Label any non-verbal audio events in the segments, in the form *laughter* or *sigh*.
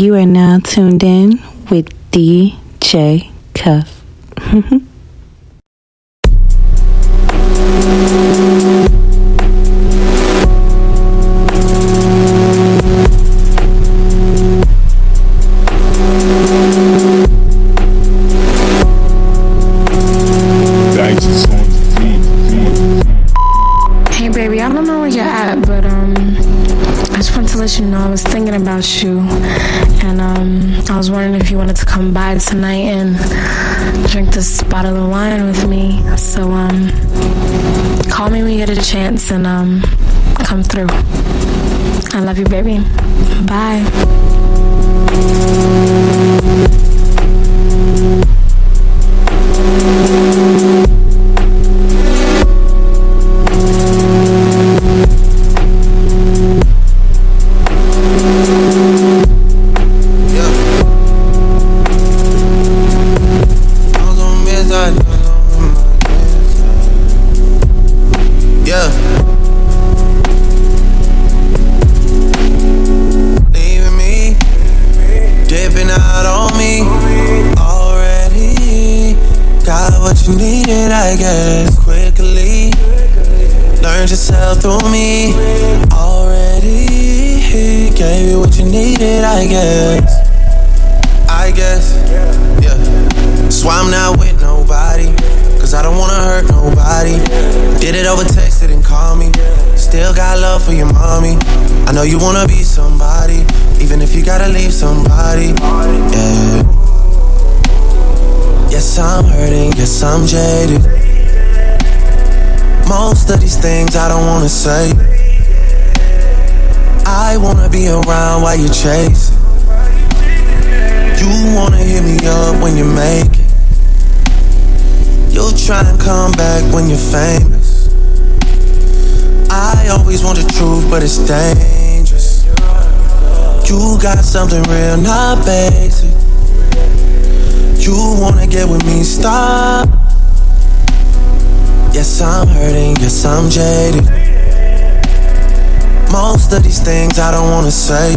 You are now tuned in with DJ Cuff. *laughs* and um, come through. I love you, baby. Bye. Yes, Most of these things I don't wanna say. I wanna be around while you chase. You wanna hit me up when you make it. You'll try and come back when you're famous. I always want the truth, but it's dangerous. You got something real, not basic. You wanna get with me, stop. Yes, I'm hurting, yes, I'm jaded. Most of these things I don't wanna say.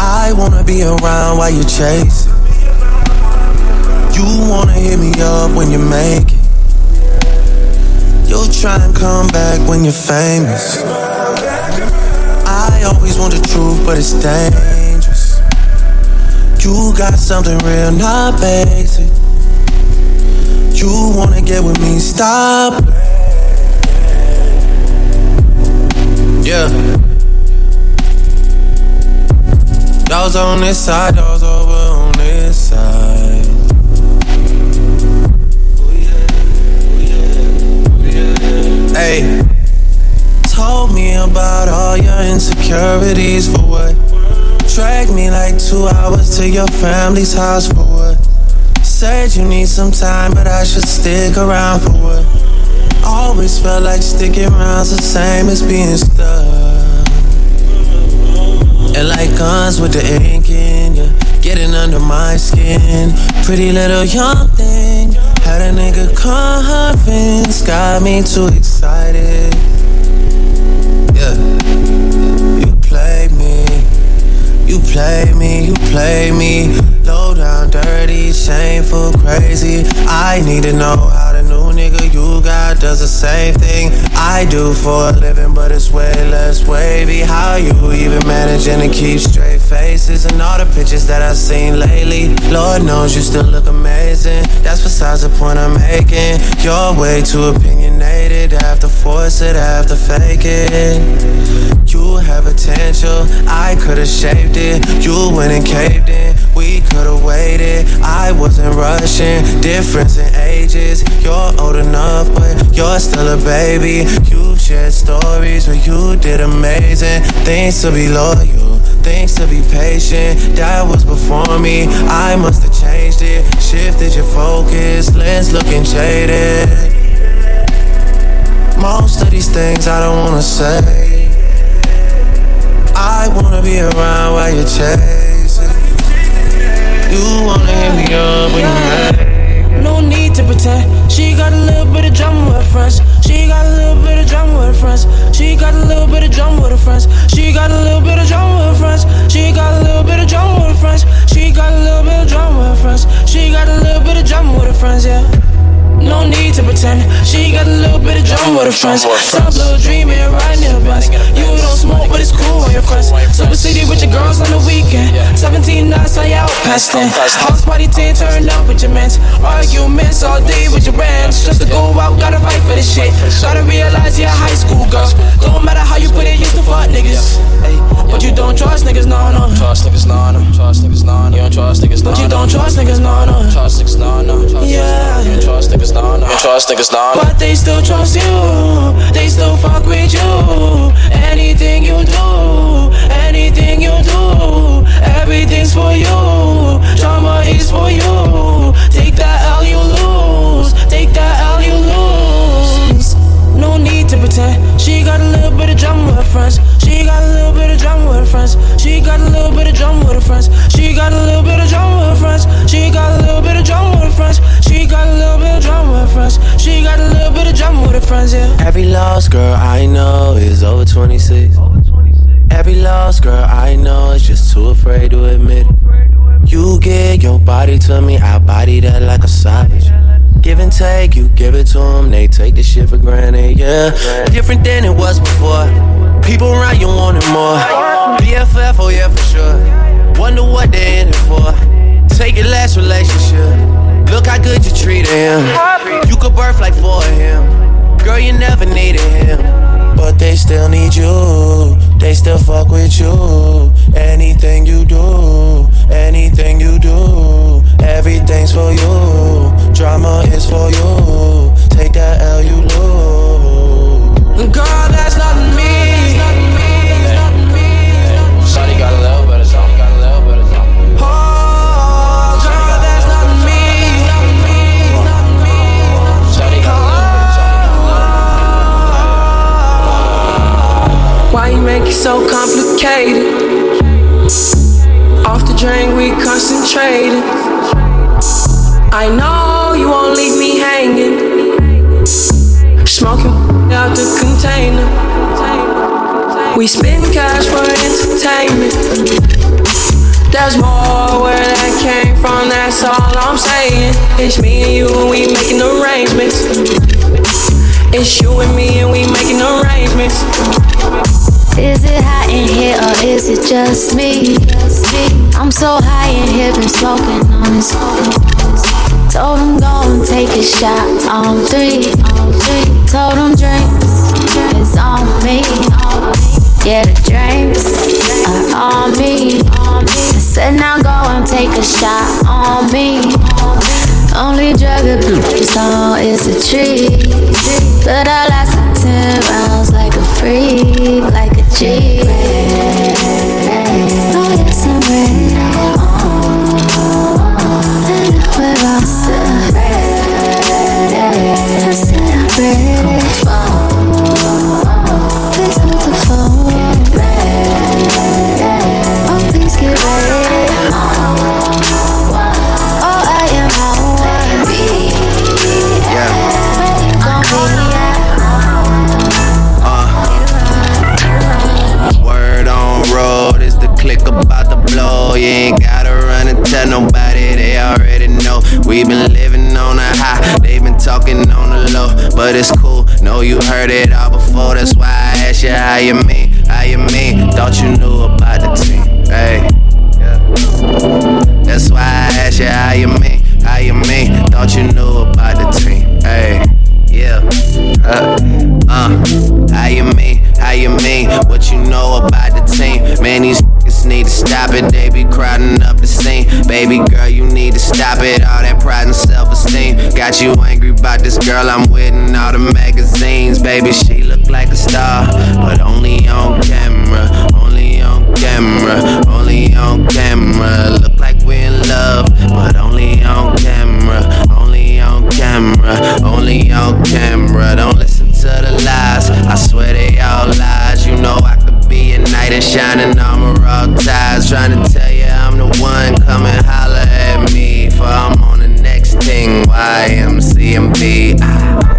I wanna be around while you chase. You wanna hit me up when you make it. You'll try and come back when you're famous. I always want the truth, but it's dangerous. You got something real, not basic. You wanna get with me, stop. Yeah. Those on this side, those over on this side. Hey, told me about all your insecurities for what? Drag me like two hours to your family's house for? Said you need some time, but I should stick around for what? Always felt like sticking around's the same as being stuck. And like guns with the ink in ya, getting under my skin. Pretty little young thing, had a nigga convinced, got me too excited. Play me, you play me. Low down, dirty, shameful, crazy. I need to know how the new nigga you got does the same thing I do for a living, but it's way less wavy. How you even managing to keep straight faces and all the pictures that I've seen lately? Lord knows you still look amazing. That's besides the point I'm making. You're way too opinionated. Have to force it, have to fake it. You have potential, I could've shaped it. You went and caved in, we could've waited. I wasn't rushing, difference in ages. You're old enough, but you're still a baby. You've shared stories where you did amazing. Things to be loyal, things to be patient. That was before me, I must have changed it. Shifted your focus, lens looking jaded. Most of these things I don't wanna say. I wanna be around while you're chasing. You wanna hit me up when you're mad. No need to pretend. She got a little bit of drama with her friends. She got a little bit of drama with her friends. She got a little bit of drama with her friends. Friends. Top little dreaming, in a bus. It's cool on your friends. Super city with your girls on the weekend. 17 nights, I out past 10. House party 10, turn up with your mans. Arguments all day with your brands. Just to go out, gotta fight for this shit. Gotta realize you're a high school girl. Don't matter how you put it, used to fuck niggas. But you don't trust niggas, no, no. Trust niggas, no, no. Trust niggas, no, no. You don't trust niggas, no, But you don't trust niggas, no, no. Trust niggas, no, no. Yeah. You don't trust niggas, no, no. You don't trust niggas, no, no. But they still trust you. They still fuck with you. Anything you do, anything you do, everything's for you. Drama is for you. Take that L, you lose. Take that L, you lose. No need to pretend. She got a little bit of drama with her friends. She got a little bit of drama with her friends. She got a little bit of drama with her friends. She got a little bit of drama with her friends. She got a little bit of drama with her friends. She got a little bit of drama with her friends. She got a little bit of drama with her friends, yeah. Every lost girl I know is over 26. Every lost girl I know is just too afraid to admit it. You give your body to me, I body that like a savage. Give and take, you give it to them, they take the shit for granted, yeah. Different than it was before. People around you wanting more. BFF, oh yeah, for sure. Wonder what they in it for. Take your last relationship. Look how good you treated him. You could birth like four of him. Girl, you never needed him. But they still need you. They still fuck with you. Anything you do, anything you do, everything's for you. Drama is for you. Take that L, you lose. Girl, that's not me. Why you make it so complicated? Off the drain, we concentrated. I know you won't leave me hanging. Smoking out the container. We spend cash for entertainment. There's more where that came from, that's all I'm saying. It's me and you, and we making arrangements. It's you and me, and we making arrangements. Is it hot in here or is it just me? I'm so high in here, been smoking on this. Told him go and take a shot on three. Told him drinks is on me. Yeah, the drinks are on me. I said now go and take a shot on me. Only drug abuse on is a tree. But I lasted 10 rounds like a freak, like a G. Oh, yes, I'm ready. I said, I said I'm ready. To. You ain't gotta run and tell nobody, they already know. We been living on a high, they been talking on the low. But it's cool, know you heard it all before. That's why I asked you how you mean, how you mean. Thought you knew about the team, hey. That's why I asked you how you mean, how you mean. Thought you knew about the team, hey. Yeah. Uh, uh, how you mean? How you mean? What you know about the team? Man, these need to stop it. They be crowding up the scene. Baby girl, you need to stop it. All that pride and self-esteem got you angry about this girl I'm with in all the magazines. Baby, she look like a star, but only on camera. Only on camera. Only on camera. Look like we're in love, but only on camera. Only on camera. Only on camera. Don't listen to the lies. I swear they all lies. You know I could be a knight in shining armor, all ties. Trying to tell you I'm the one. Come and holler at me. For I'm on the next thing. YMCMB. Ah.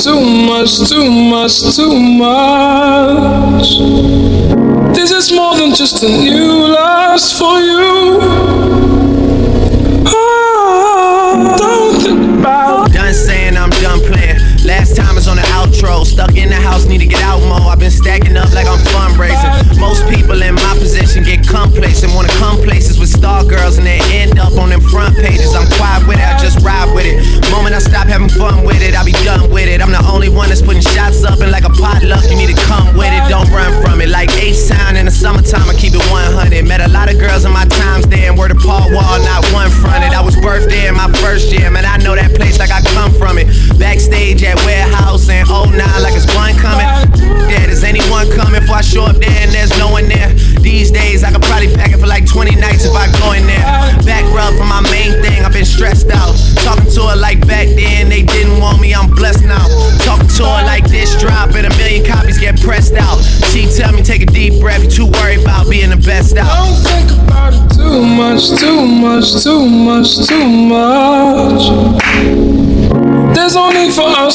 too much, too much, too much. This is more than just a new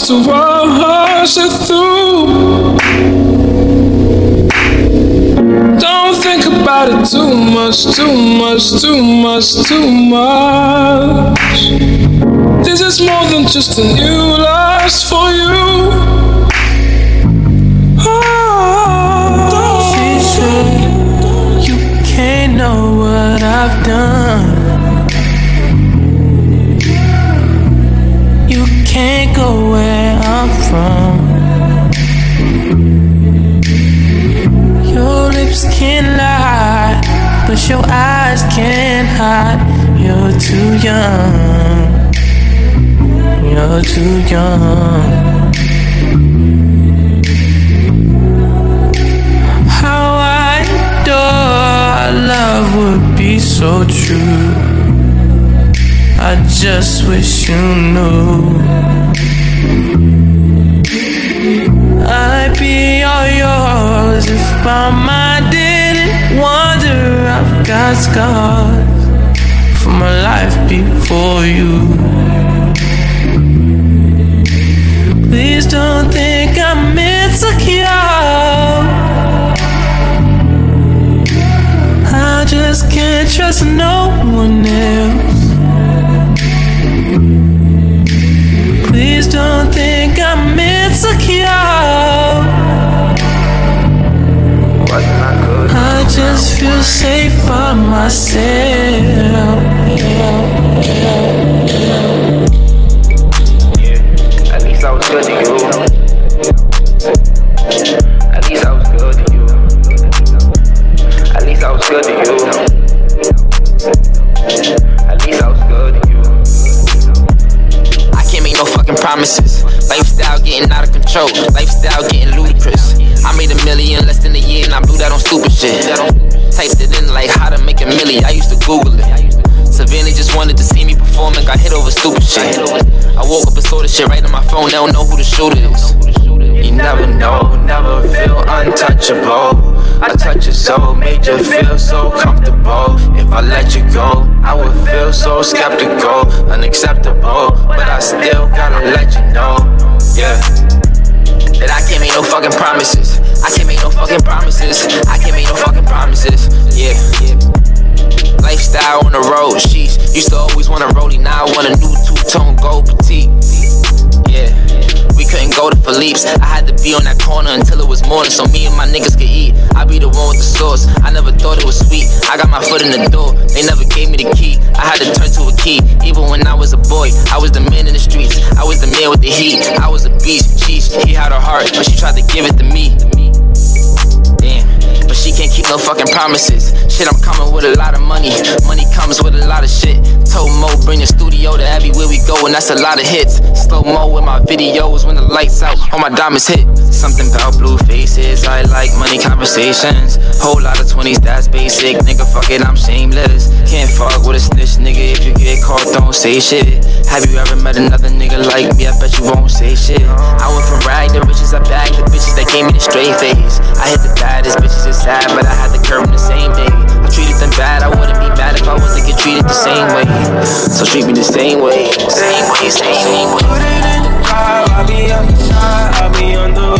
to rush it through. Don't think about it too much, too much, too much, too much. This is more than just a new lust for you. Know what I've done. You can't go I'm from. Your lips can lie, but your eyes can't hide. You're too young. You're too young. How I adore love would be so true. I just wish you knew. Be all yours if my didn't wonder. I've got scars from a life before you. Please don't think I'm insecure. I just can't trust no one else. Please don't think just feel safe by myself. The shit right on my phone. They don't know who the shooter is. You never know, never feel untouchable. I touch your soul, made you feel so comfortable. If I let you go, I would feel so skeptical, unacceptable. But I still gotta let you know, yeah. That I can't make no fucking promises. I can't make no fucking promises. I can't make no fucking promises, yeah. Lifestyle on the road, sheesh. Used to always want a rollie, now I want a new two-tone gold petite. Go to Philippe's. I had to be on that corner until it was morning, so me and my niggas could eat. I be the one with the sauce. I never thought it was sweet. I got my foot in the door. They never gave me the key. I had to turn to a key. Even when I was a boy, I was the man in the streets. I was the man with the heat. I was a beast. Sheesh, he had her heart, but she tried to give it to me. Damn, but she can't keep no fucking promises. Shit, I'm coming with a lot of money. Money comes with a lot of shit. Told Mo, bring the studio to everywhere we go, and that's a lot of hits. Slow mo with my videos when the lights out, all my diamonds hit. Something about blue faces, I like money conversations. Whole lot of 20s, that's basic. Nigga, fuck it, I'm shameless. Can't fuck with a snitch, nigga. If you get caught, don't say shit. Have you ever met another nigga like me? I bet you won't say shit. I went from rag to riches, I bagged the bitches that gave me the straight face. I hit the baddest bitches, sad, but I had to curb them the same day. I treated them bad, I wouldn't if I wasn't get treated the same way. So treat me the same way, same way, same way. Put it in the drive, I'll be outside, I'll be on the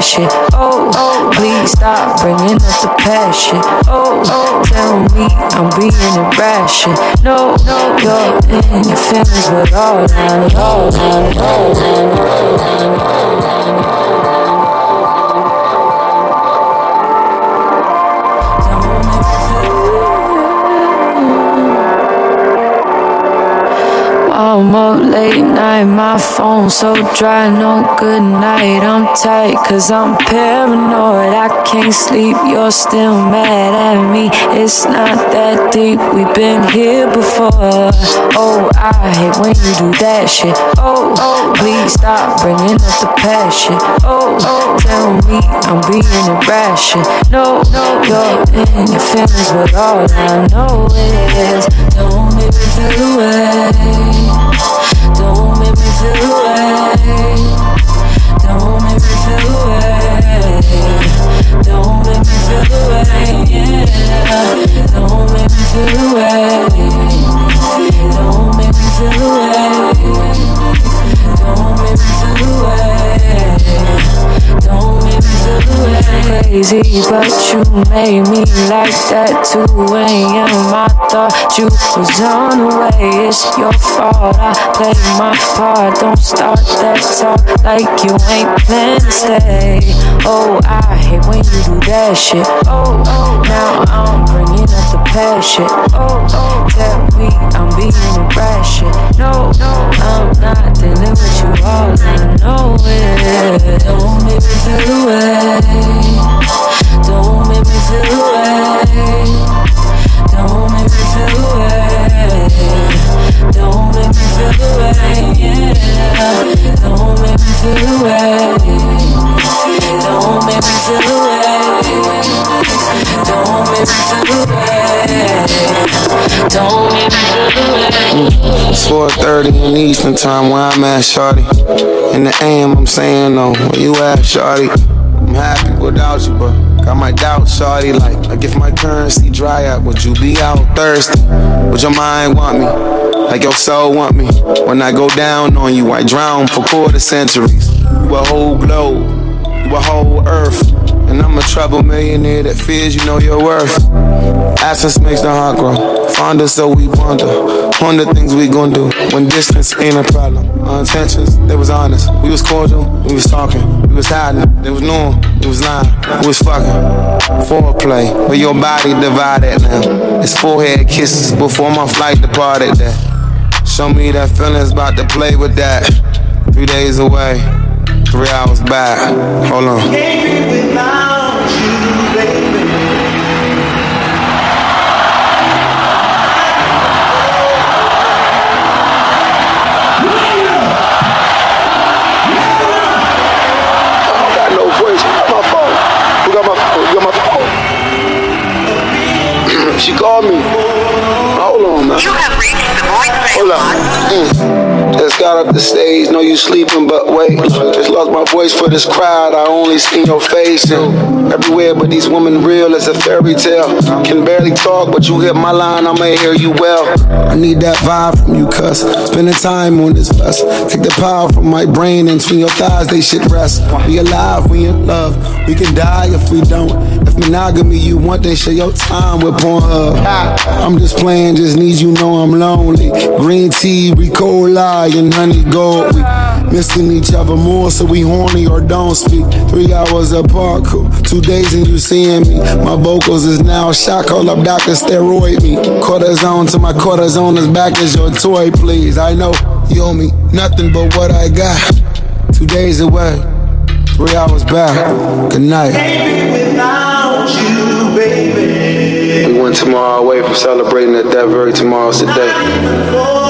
that shit. Oh, please stop bringing up the past. Oh, tell me I'm being irrational. No, you're in your feelings, but all I know. I'm up late night, my phone so dry, no good night. I'm tight, cause I'm paranoid. I can't sleep, you're still mad at me. It's not that deep, we've been here before. Oh, I hate when you do that shit. Oh, please stop bringing up the past shit. Oh, tell me I'm being irrational. No, you're in your feelings, but all I know is don't make me feel away. Feel away. Don't make me feel away. Don't make me feel away. Yeah. Don't make me feel away. Don't make me feel away. Don't make me feel away. Crazy, but you made me like that 2 a.m. I thought you was on the way. It's your fault. I played my part. Don't start that talk like you ain't planned to stay. Oh, I hate when you do that shit. Oh, oh now I'm bringing up the past shit. Oh, tell me I'm being irrational. No, I'm not dealing with you. All I know is don't make me feel away. Don't make me feel away. Don't make me feel away. Don't make me feel away. Yeah. Don't make me feel away. Don't make me feel away. Don't make me feel away. Don't make me feel away. It's 4.30 in Eastern time where I'm at, shawty. In the AM, I'm saying no. Where you at, shawty? I'm happy without you, but got my doubts, shawty. Like, like if my currency dry up, would you be out thirsty? Would your mind want me? Like your soul want me? When I go down on you, I drown for quarter centuries. You a whole globe, you a whole earth. Trouble millionaire that fears you know your worth. Absence makes the heart grow. Fonder, so we wonder. Wonder things we gon' do when distance ain't a problem. Our intentions, they was honest. We was cordial, we was talking. We was hiding, they was knowing, we was lying. We was fucking. Foreplay, but your body divided now. It's forehead kisses before my flight departed there. Show me that feeling's about to play with that. Three days away, three hours back. Hold on. She called me. Hold on, man. You have reached the voicemail Hold on. Mm. Just got up the stage, know you sleeping, but wait. Just lost my voice for this crowd. I only seen your face and everywhere, but these women real as a fairy tale. Can barely talk, but you hit my line, I'ma hear you well. I need that vibe from you, cuss. Spending time on this bus. Take the power from my brain and between your thighs, they should rest. Be alive we in love. We can die if we don't. If monogamy you want, then share your time with Pornhub. I'm just playing, just need you know I'm lonely. Green tea, Ricola, and honey gold. We Missing each other more, so we horny or don't speak. Three hours apart, cool. Two days and you seeing me. My vocals is now shock. Call up doctor, steroid me. Cortisone to my cortisone is back as your toy, please. I know you owe me nothing but what I got. Two days away, three hours back. Good night. We went tomorrow away from celebrating that that very tomorrow's the day. I know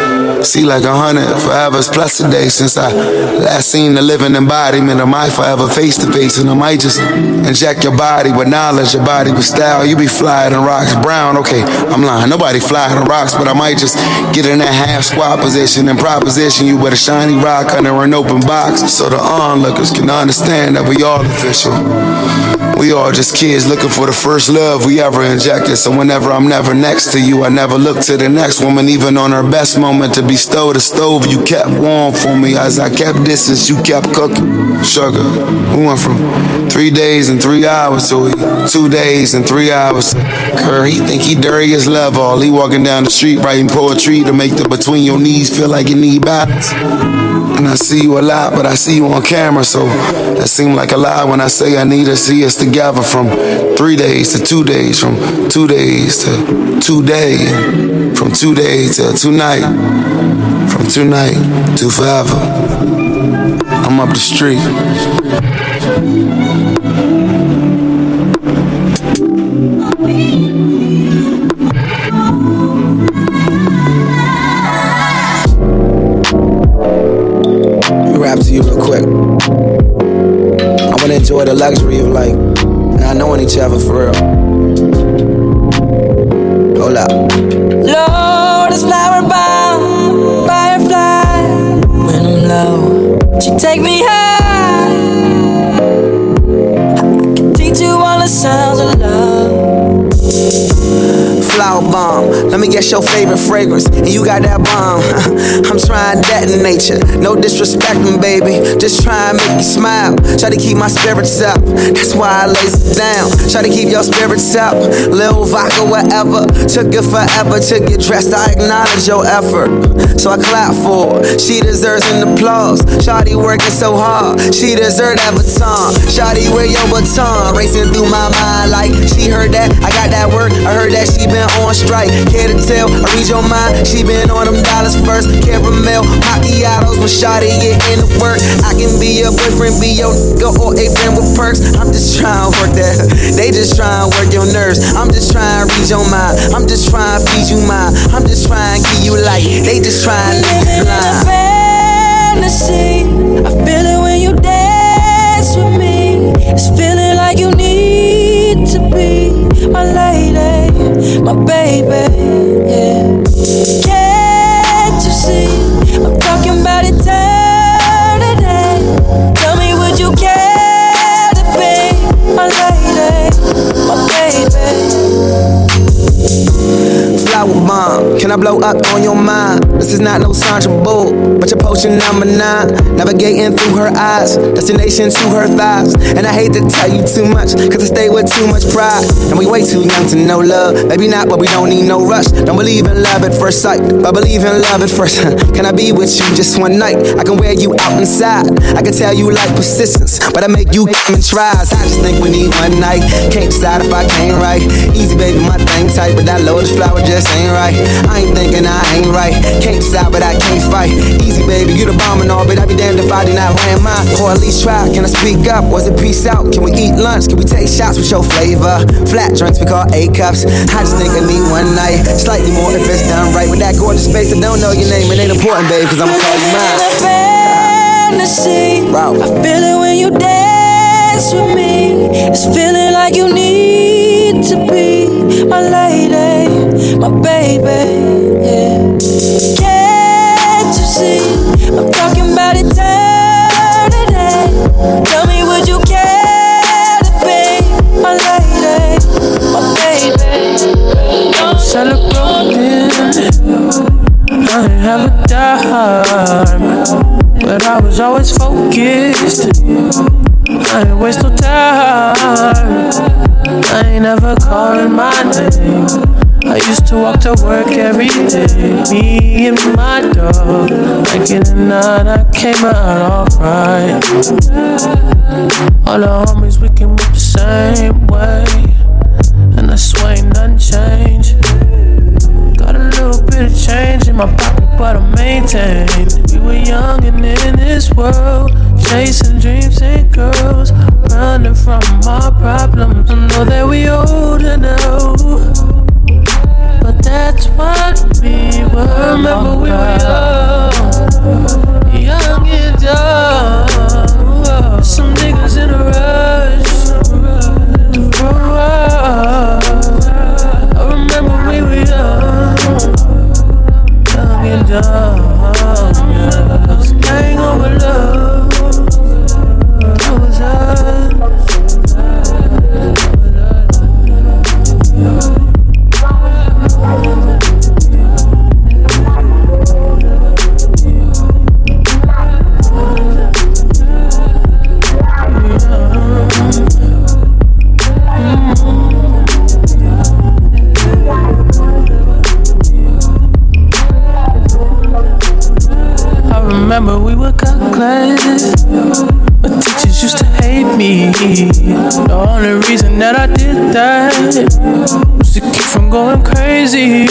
see like a hundred forever's plus a day since I last seen the living embodiment of my forever face to face. And I might just inject your body with knowledge, your body with style. You be flying in rocks brown. Okay, I'm lying. Nobody flying in rocks, but I might just get in that half squat position and proposition you with a shiny rock under an open box so the onlookers can understand that we all official. We all just kids looking for the first love we ever injected. So whenever I'm never next to you, I never look to the next woman, even on her best moment to bestow the stove. You kept warm for me as I kept distance. You kept cooking. Sugar. We went from three days and three hours to two days and three hours. Kerr, he think he dirty as love all. He walking down the street writing poetry to make the between your knees feel like you need balance. And I see you a lot, but I see you on camera, so that seemed like a lie when I say I need to see us together from three days to two days, from two days to two days, from two days to tonight, from tonight to forever. I'm up the street. Enjoy the luxury of like not knowing each other for real. Hold up. Lord is flower bound, firefly. When I'm low, she take me high. Me guess your favorite fragrance. And you got that bomb. I'm trying that in nature. No disrespecting, baby. Just try and make you smile. Try to keep my spirits up. That's why I lays it down. Try to keep your spirits up. Lil vodka, whatever. Took it forever to get dressed. I acknowledge your effort. So I clap for her. She deserves an applause. Shawty working so hard. She deserves that baton. Shawty, where your baton? Racing through my mind like she heard that. I got that work. I heard that she been on strike. Care to tell? I read your mind. She been on them dollars first. Caramel macchiatos when Shawty get into work. I can be your boyfriend, be your nigga, or a friend with perks. I'm just trying to work that. *laughs* They just trying to work your nerves. I'm just trying to read your mind. I'm just trying to feed you mine. I'm just trying to give you light. They just trying to leave you blind. fantasy. I feel it when you dance with me. It's feeling like you need to be my lady, my baby. Yeah. Can't you see? I'm talking about eternity. Tell me, would you care to be my lady, my baby? Flower bomb, can I blow up? This is not no Sandra Bull, but your potion number nine. Navigating through her eyes, destination to her thighs. And I hate to tell you too much, cause I stay with too much pride. And we way too young to know love. Maybe not, but we don't need no rush. Don't believe in love at first sight, but believe in love at first. *laughs* can I be with you just one night? I can wear you out inside. I can tell you like persistence, but I make you and tries. I just think we need one night. Can't decide if I can't right. Easy, baby, my thing tight, but that lotus flower just ain't right. I ain't thinking I ain't right. Can't decide, but I can't fight. Easy, baby, you the bomb and all, but I be damned if I do not land mine. Or at least try. Can I speak up? Was it peace out? Can we eat lunch? Can we take shots with your flavor? Flat drinks we call A cups. I just think I need one night. Slightly more if it's done right. With that gorgeous face, I don't know your name. It ain't important, babe, cause I'ma call you mine. fantasy. I feel it when you dance with me. It's feeling like you need to be my lady, my baby. Yeah. I'm talking about eternity. Tell me, would you care to be my lady, my baby? Celebrating, I have a die focused. I ain't waste no time. I ain't never calling my name. I used to walk to work every day. Me and my dog. Like in the night, I came out alright. All the homies, we can move the same way. And I swear ain't nothing changed. Got a little bit of change in my pocket, but I maintain. We were young and in this world, chasing dreams and girls, running from our problems. I know that we older now, but that's what we were. Remember we were young, young and dumb. Some niggas in a rush. I remember we were young, young and dumb. Remember we were cut class, but teachers used to hate me. The only reason that I did that was to keep from going crazy.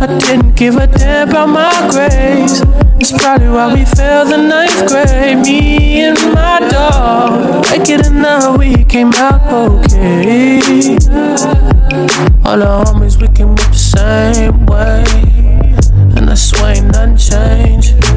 I didn't give a damn about my grades. It's probably why we failed the ninth grade. Me and my dog, like it or not, we came out okay. All the homies, we can move the same way. And I swear ain't nothing changed.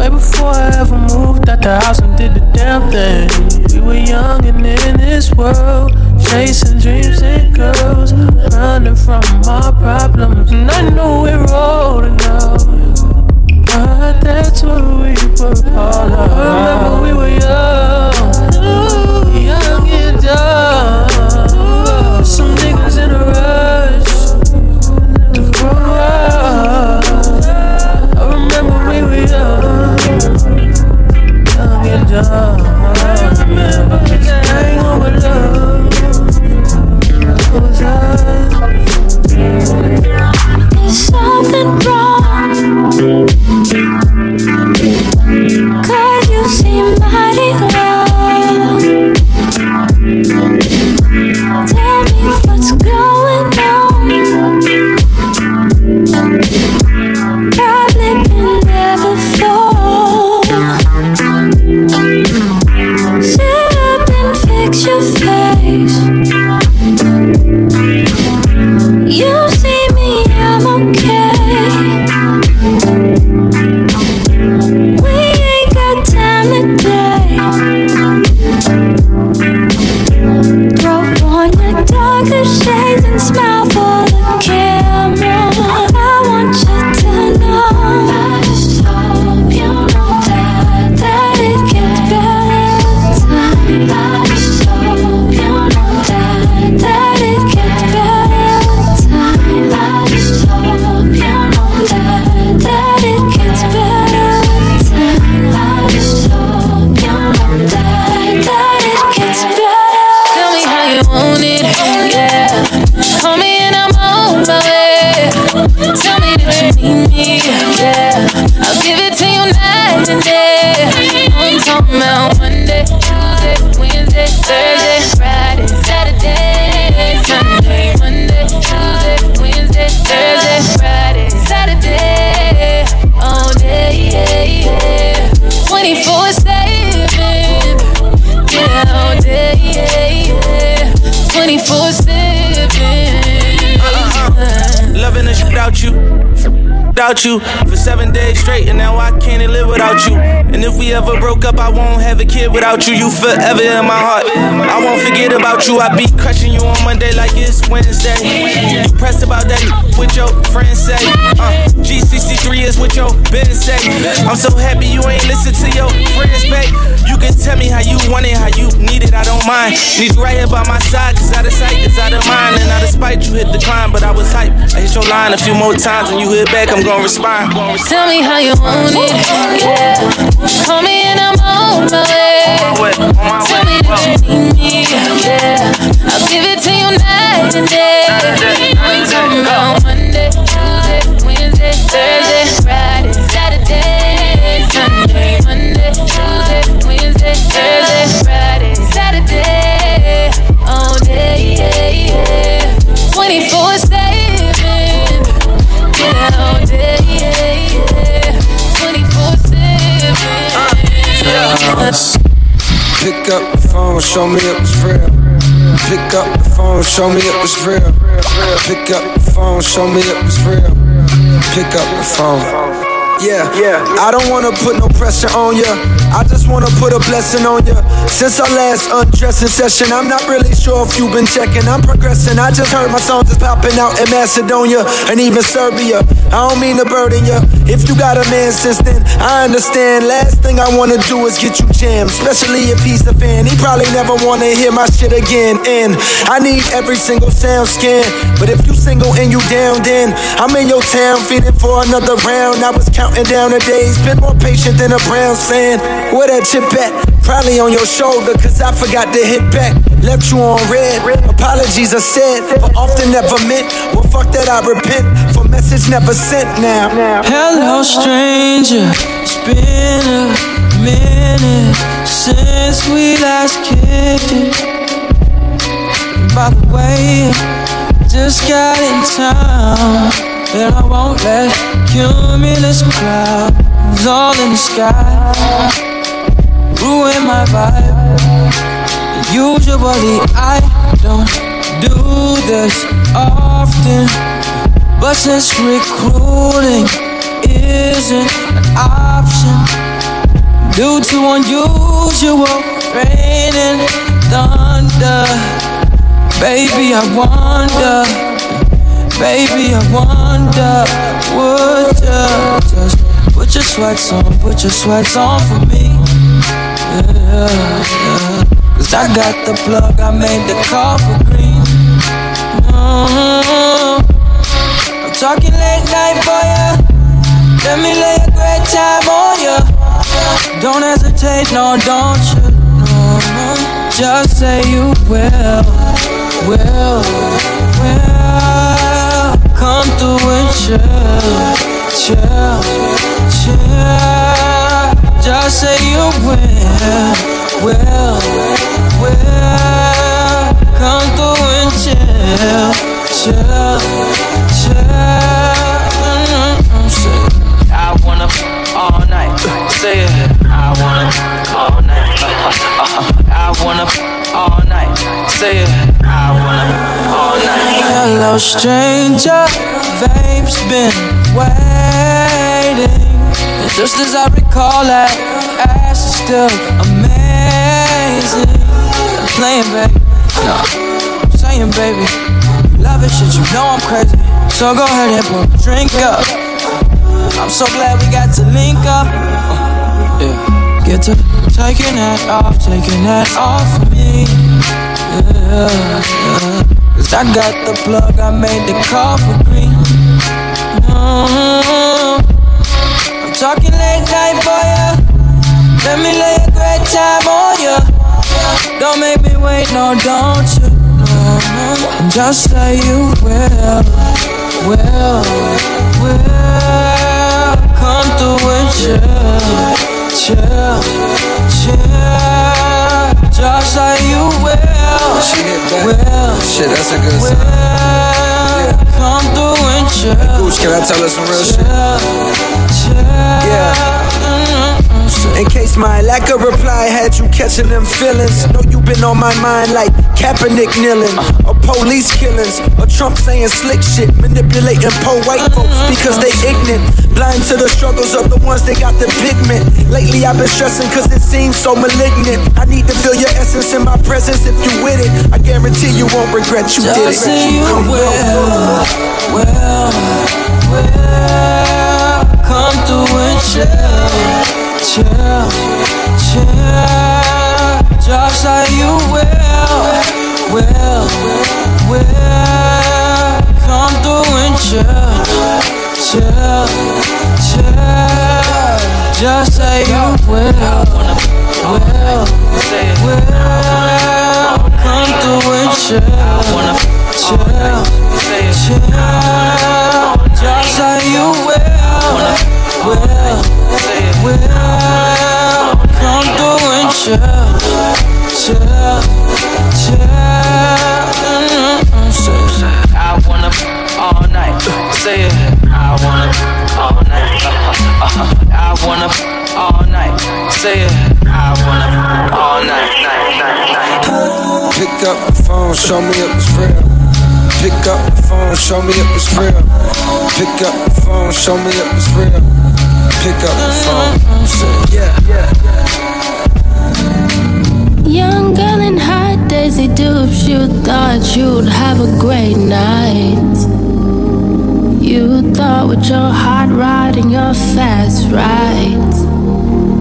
Way before I ever moved out the house and did the damn thing. We were young and in this world, chasing dreams and girls, running from our problems. And I know we're older now, but that's what we were all of. Remember we were young, young and dumb. Some niggas in a rush I remember this thing over love. That was us. You if we ever broke up, I won't have a kid without you. You forever in my heart. I won't forget about you. I be crushing you on Monday like it's Wednesday. You pressed about that what your friends say. Uh, GCC3 is what your business say. I'm so happy you ain't listen to your friends, babe. You can tell me how you want it, how you need it. I don't mind. Need you right here by my side, cause out of sight is out of mind. And out of spite, you hit the climb, but I was hype. I hit your line a few more times, and you hit back, I'm gonna respond. Tell me how you want it, yeah. Call me and I'm on my way. Tell me that you need me. Yeah, I'll give it to you night and day. We talking about Monday, Tuesday, Wednesday, Thursday, Friday, Saturday, Sunday, Monday, Tuesday, Wednesday, Thursday, Friday, Saturday, all day. 24 Pick up the phone, show me it was real. Pick up the phone, show me it was real. Pick up the phone, show me it was real. Pick up the phone. Yeah, yeah. I don't wanna put no pressure on ya. I just wanna put a blessing on ya. Since our last undressing session, I'm not really sure if you've been checking. I'm progressing. I just heard my songs is popping out in Macedonia and even Serbia. I don't mean to burden ya. If you got a man since then, I understand. Last thing I wanna do is get you jammed, especially if he's a fan. He probably never wanna hear my shit again. And I need every single sound scan. But if you single and you down, then I'm in your town feeding for another round. I was counting down the days. Been more patient than a Browns fan. Where that chip at? Probably on your shoulder, cause I forgot to hit back. Left you on read. Apologies are said, but often never meant. Well, fuck that, I repent for message never sent now. Hello, stranger. It's been a minute since we last kicked it. By the way, just got in town. And I won't let cumulus clouds all in the sky ruin my vibe. Usually I don't do this often, but since recruiting isn't an option due to unusual rain and thunder, baby I wonder. Baby, I wonder, would you just put your sweats on, put your sweats on for me? Cause I got the plug, I made the call for green. Mm-hmm. I'm talking late night for ya. Let me lay a great time on ya. Don't hesitate, no, don't you? No. Just say you will, will, will come through and chill, chill, chill. Just say you will, will, will. Come through and chill, chill, chill. Mm-hmm. I wanna all night. Say it. I wanna all night. I wanna all night. Say it. I wanna all night. Hello, stranger. Babe's been waiting. Just as I recall, that ass is still amazing. I'm playing, baby. No, I'm saying, baby. Love it, shit. You know I'm crazy. So go ahead and a drink up. I'm so glad we got to link up. Yeah. Get to taking that off, taking that off of me. Yeah, yeah. Cause I got the plug, I made the call for green. Mm-hmm. I'm talking late night for ya. Let me lay a great time on ya. Don't make me wait, no, don't you? No, just say you will, will, will come through and chill chill, chill. Just like you will. Will, shit, that's a good. Yeah. Come through and chill. Hey, Gooch, can I tell her some real chill, shit? Chill. Yeah. In case my lack of reply had you catching them feelings. Know you been on my mind like Kaepernick kneeling, or police killings, or Trump saying slick shit, manipulating poor white folks because they ignorant. Blind to the struggles of the ones that got the pigment. Lately I've been stressing cause it seems so malignant. I need to feel your essence in my presence if you with it. I guarantee you won't regret you Just did it. Say you will, will, will come through and chill chill, chill. Just like you will, will, will. Come through and chill, chill, chill. Just say you will, will, will. Come through and chill, chill, chill. Just say you will, will will come through and chill, chill, chill. I wanna all night. Say it. I wanna all night. I wanna all night. Say it. I wanna all night, night, night, night. Pick up the phone, show me it was real. Pick up the phone, show me it was real. Pick up the phone, show me it was real. Pick up the phone. Say, yeah, yeah. Young girl in high Daisy Dukes, you thought you'd have a great night. You thought with your hot rod and your fast ride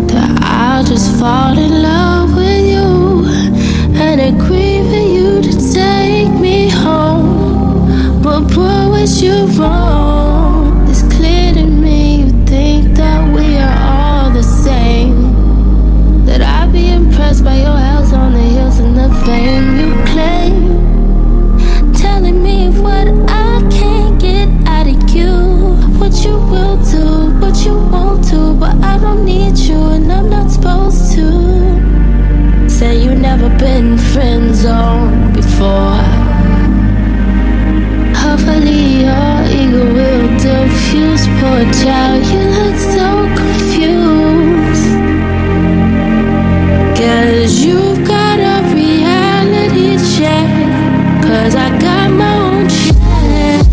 that I'll just fall in love with you and agree for you to take me It's clear to me you think that we are all the same. That I'd be impressed by your house on the hills and the fame you claim. Telling me what I can't get out of you. What you will do, what you won't do. But I don't need you and I'm not supposed to. Say you never been friend zone before. Diffuse. Poor child, you look so confused. Cause you've got a reality check. Cause I got my own check.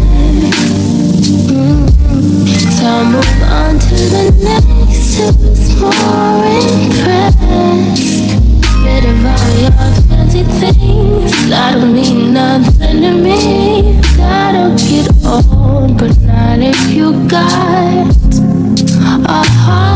Mm. So I'll move on to the next who's more impressed. Rid of all your fancy things. That'll mean nothing to me. That'll get old, got a heart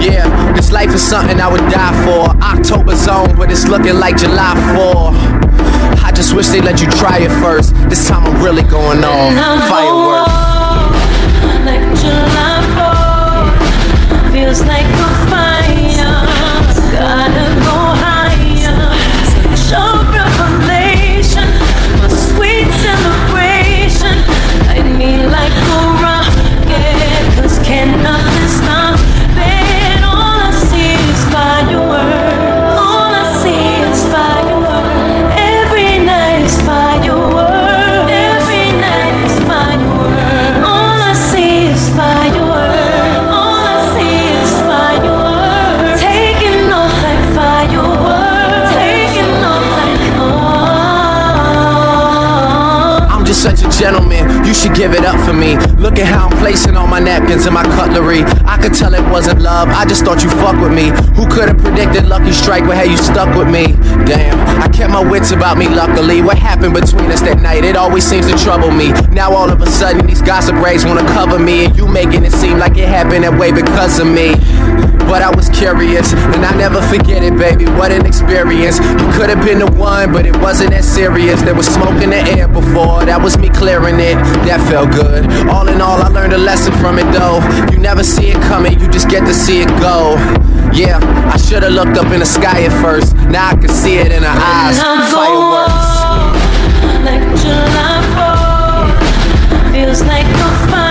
Yeah, this life is something I would die for. October's Own, but it's looking like July 4. I just wish they let you try it first. This time I'm really going on Fireworks. Like July 4th, feels like you should give it up for me. Look at how I'm placing all my napkins and my cutlery. I could tell it wasn't love, I just thought you fuck with me. Who could have predicted Lucky Strike would have you stuck with me? Damn, I kept my wits about me, luckily. What happened between us that night? It always seems to trouble me. Now all of a sudden, these gossip rags wanna cover me, and you making it seem like it happened that way because of me. But I was curious, and I never forget it, baby. What an experience. You could have been the one, but it wasn't that serious. There was smoke in the air before, that was me clearing it. That felt good. All in all, I learned a lesson from it though. You never see it coming, you just get to see it go. Yeah, I should have looked up in the sky at first. Now I can see it in her eyes. Fireworks. like July 4th. Feels like a fire.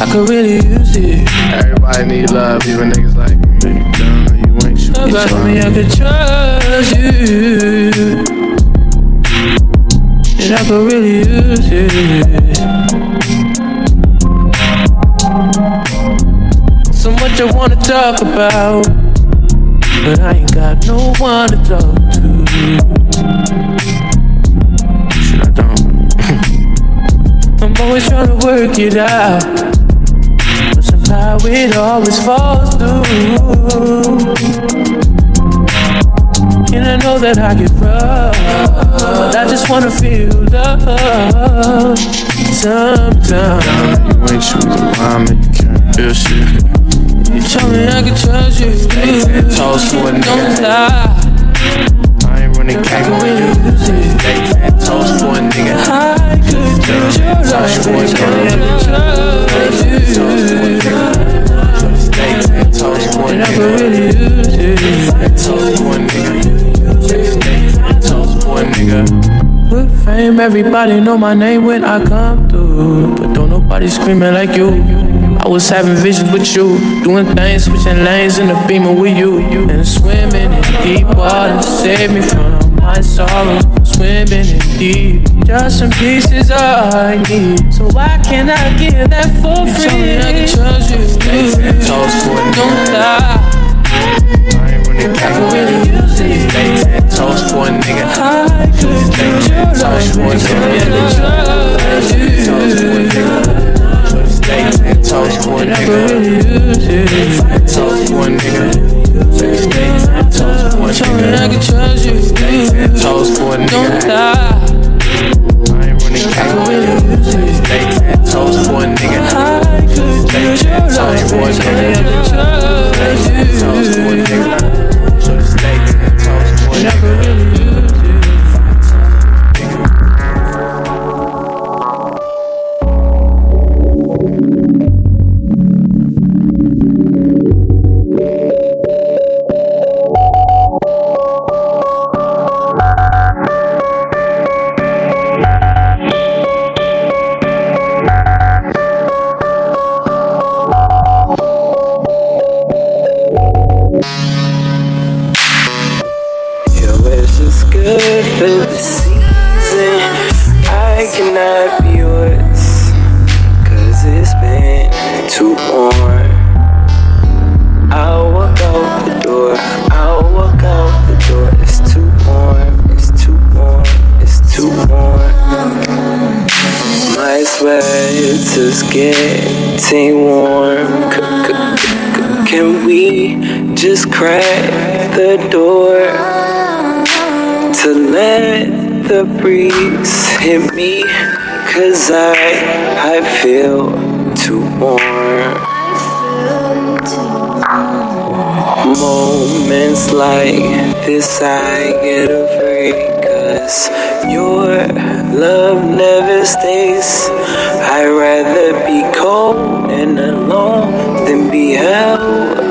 I could really use it. Everybody need love, even niggas like me. You ain't you. Nobody me, I could trust you. And I could really use it. So much I wanna talk about, but I ain't got no one to talk to. Shit, I don't. I'm always trying to work it out. Somehow it always falls through. And I know that I get rough. But I just wanna feel love. Sometimes. You ain't choosing mama, you can't feel shit. You told me I could trust you. Toast for a Don't lie. Running game with you. Nigga. I could use your Toast for a nigga. Toast for And I could use it. Toes for a nigga. Toes for a nigga. With fame, everybody know my name when I come through. But don't nobody screaming like you. I was having visions with you, doing things, switching lanes in the beamer with you. And swimming in deep water, save me from my sorrows. Swimming in deep, just some pieces I need. So why can't I give that for free? Tell me I can trust you. Toes for a Don't lie. I ain't running I game could with really you. use it. Stay ten toes for a nigga. I could use your love, baby. I can trust you. Toes for a nigga. Stay ten toes for a And I could nigga. really use it. Toes for a nigga. Stay ten toes for a me I nigga. can trust you. Toes for a Don't nigga. lie. I ain't running I game could with really you. use it. Stay ten toes for a nigga. I could use your love, baby. Tell me I can trust Toes for a nigga. For the season. I cannot be yours. Cause it's been too warm. I'll walk out the door. I'll walk out the door. It's too warm. It's too warm. It's too warm. My sweat is getting warm. C- c- Can we just crack the door to let the breeze hit me? Cause I, I feel too warm. I feel too Moments like this, I get afraid. Cause your love never stays. I'd rather be cold and alone than be held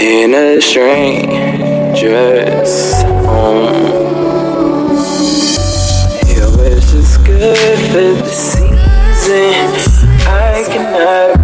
in a stranger's home. Um, Yo, it's just good for the season. I cannot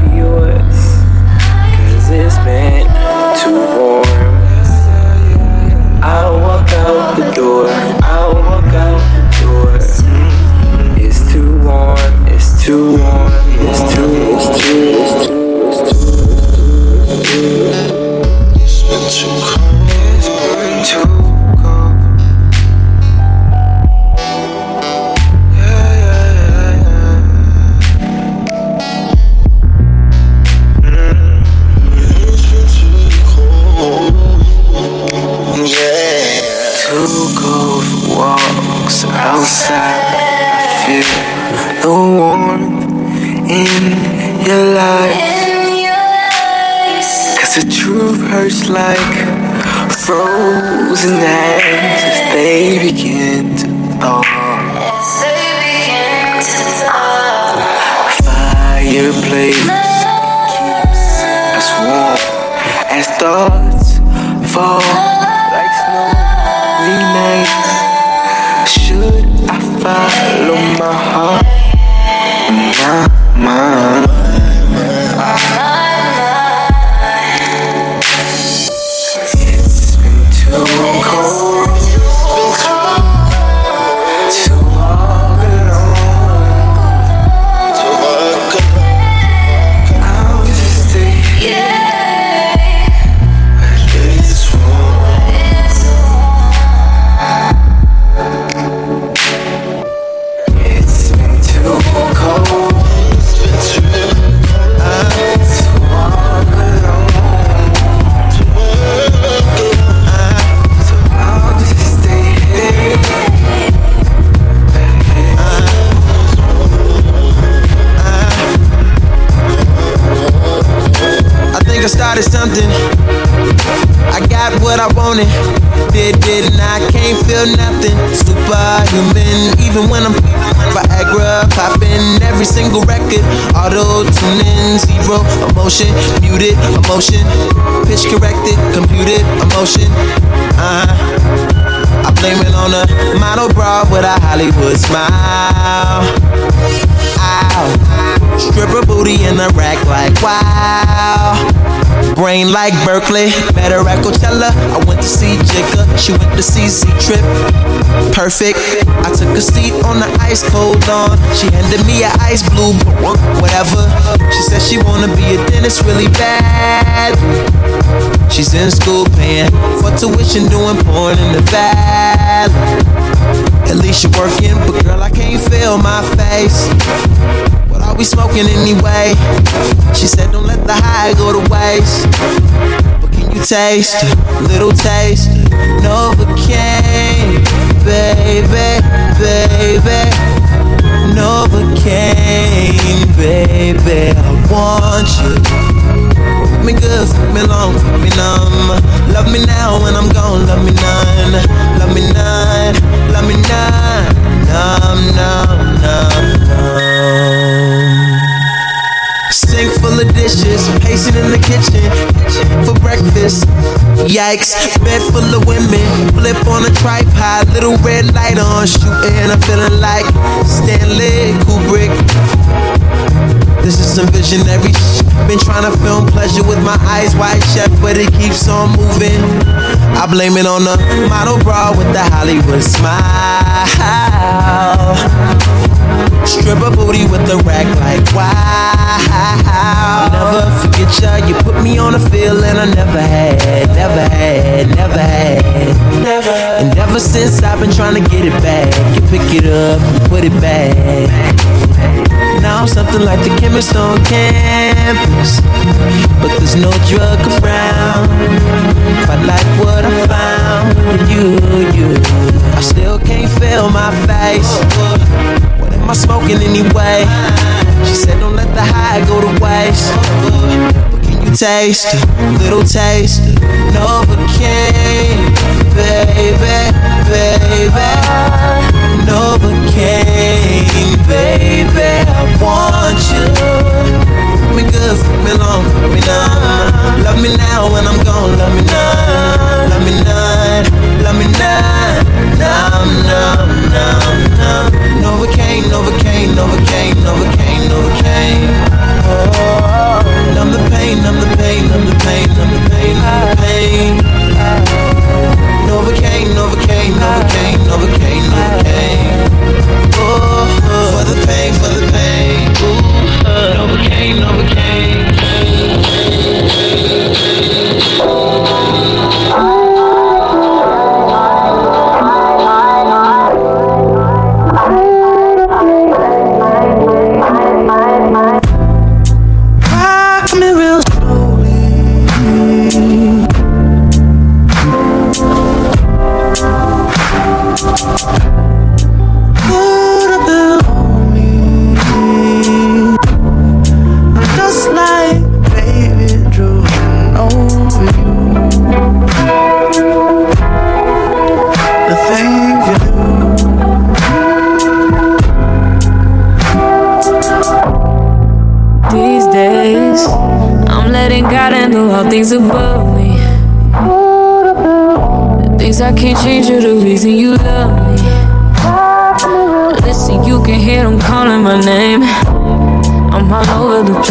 hurts like frozen hands as they begin to thaw. Fireplace us warm as thoughts fall like snowy nights. Should I follow my heart? My mind. Auto tuning, zero emotion, muted emotion, pitch corrected, computed emotion. Uh huh. I blame it on a model bra with a Hollywood smile. Ow. Stripper booty in the rack like wow. Brain like Berkeley, better at Coachella. I went to see Jigga, she went to see Z Trip. Perfect. I took a seat on the ice cold dawn. She handed me a ice blue, whatever. She said she wanna be a dentist really bad. She's in school paying for tuition, doing porn in the valley. At least you're working, but girl, I can't feel my face we smoking anyway. She said, Don't let the high go to waste. But can you taste a little taste? Novocaine, baby, baby. Novocaine, baby. I want you. Fuck me good, fuck me long, fuck me numb. Love me now when I'm gone, love me none. Love me none, love me none. Numb, numb, numb, numb sink full of dishes, pacing in the kitchen for breakfast. Yikes, bed full of women, flip on a tripod, little red light on, shooting. I'm feeling like Stanley Kubrick. This is some visionary sh- Been trying to film pleasure with my eyes wide shut, but it keeps on moving. I blame it on the model bra with the Hollywood smile. Stripper booty with the rack like wow. Never forget ya, you put me on a feeling I never had, never had, never had. Never. And ever since I've been trying to get it back, you pick it up and put it back. Now I'm something like the chemist on campus, but there's no drug around. Quite like what I found you, you. I still can't feel my face am I smoking anyway? She said, don't let the high go to waste. But can you taste a little taste Novocaine, baby, baby? Novocaine, baby, I want you. Fuck me good, fuck me long, fuck me numb. Love me now when I'm gone, love me none, love me love me none, numb, numb, numb, numb. Novocaine, Novocaine, Novocaine, Novocaine, Novocaine. Oh, numb uh, numb the pain, numb the pain, numb the pain, numb the pain. Novocaine, Novocaine, Novocaine, Novocaine, Novocaine. Oh, for the pain, for the pain. Novocaine, Novocaine. things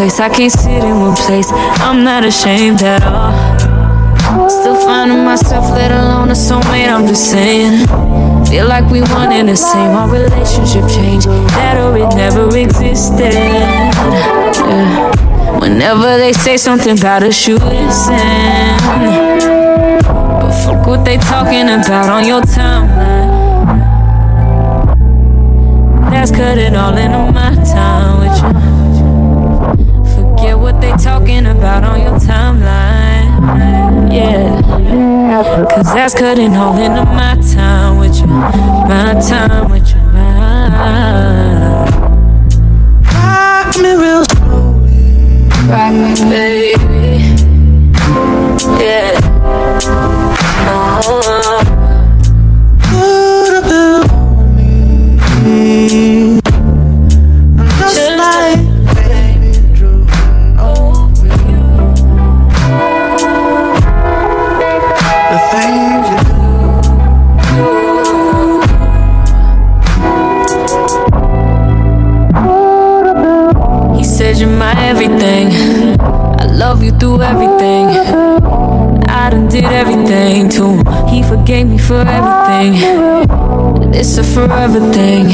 place, I can't sit in one place. I'm not ashamed at all. Still finding myself, let alone a soulmate, I'm just saying. Feel like we one and the same, our relationship changed. That or it never existed. Yeah. Whenever they say something about us, you listen. But fuck what they talking about on your timeline. That's cutting all into my talking about on your timeline. Yeah. Cause that's cutting all into my time with you. My time with you. Rock me real rock me, baby. You through everything. I done did everything to him. He forgave me for everything. It's a forever thing.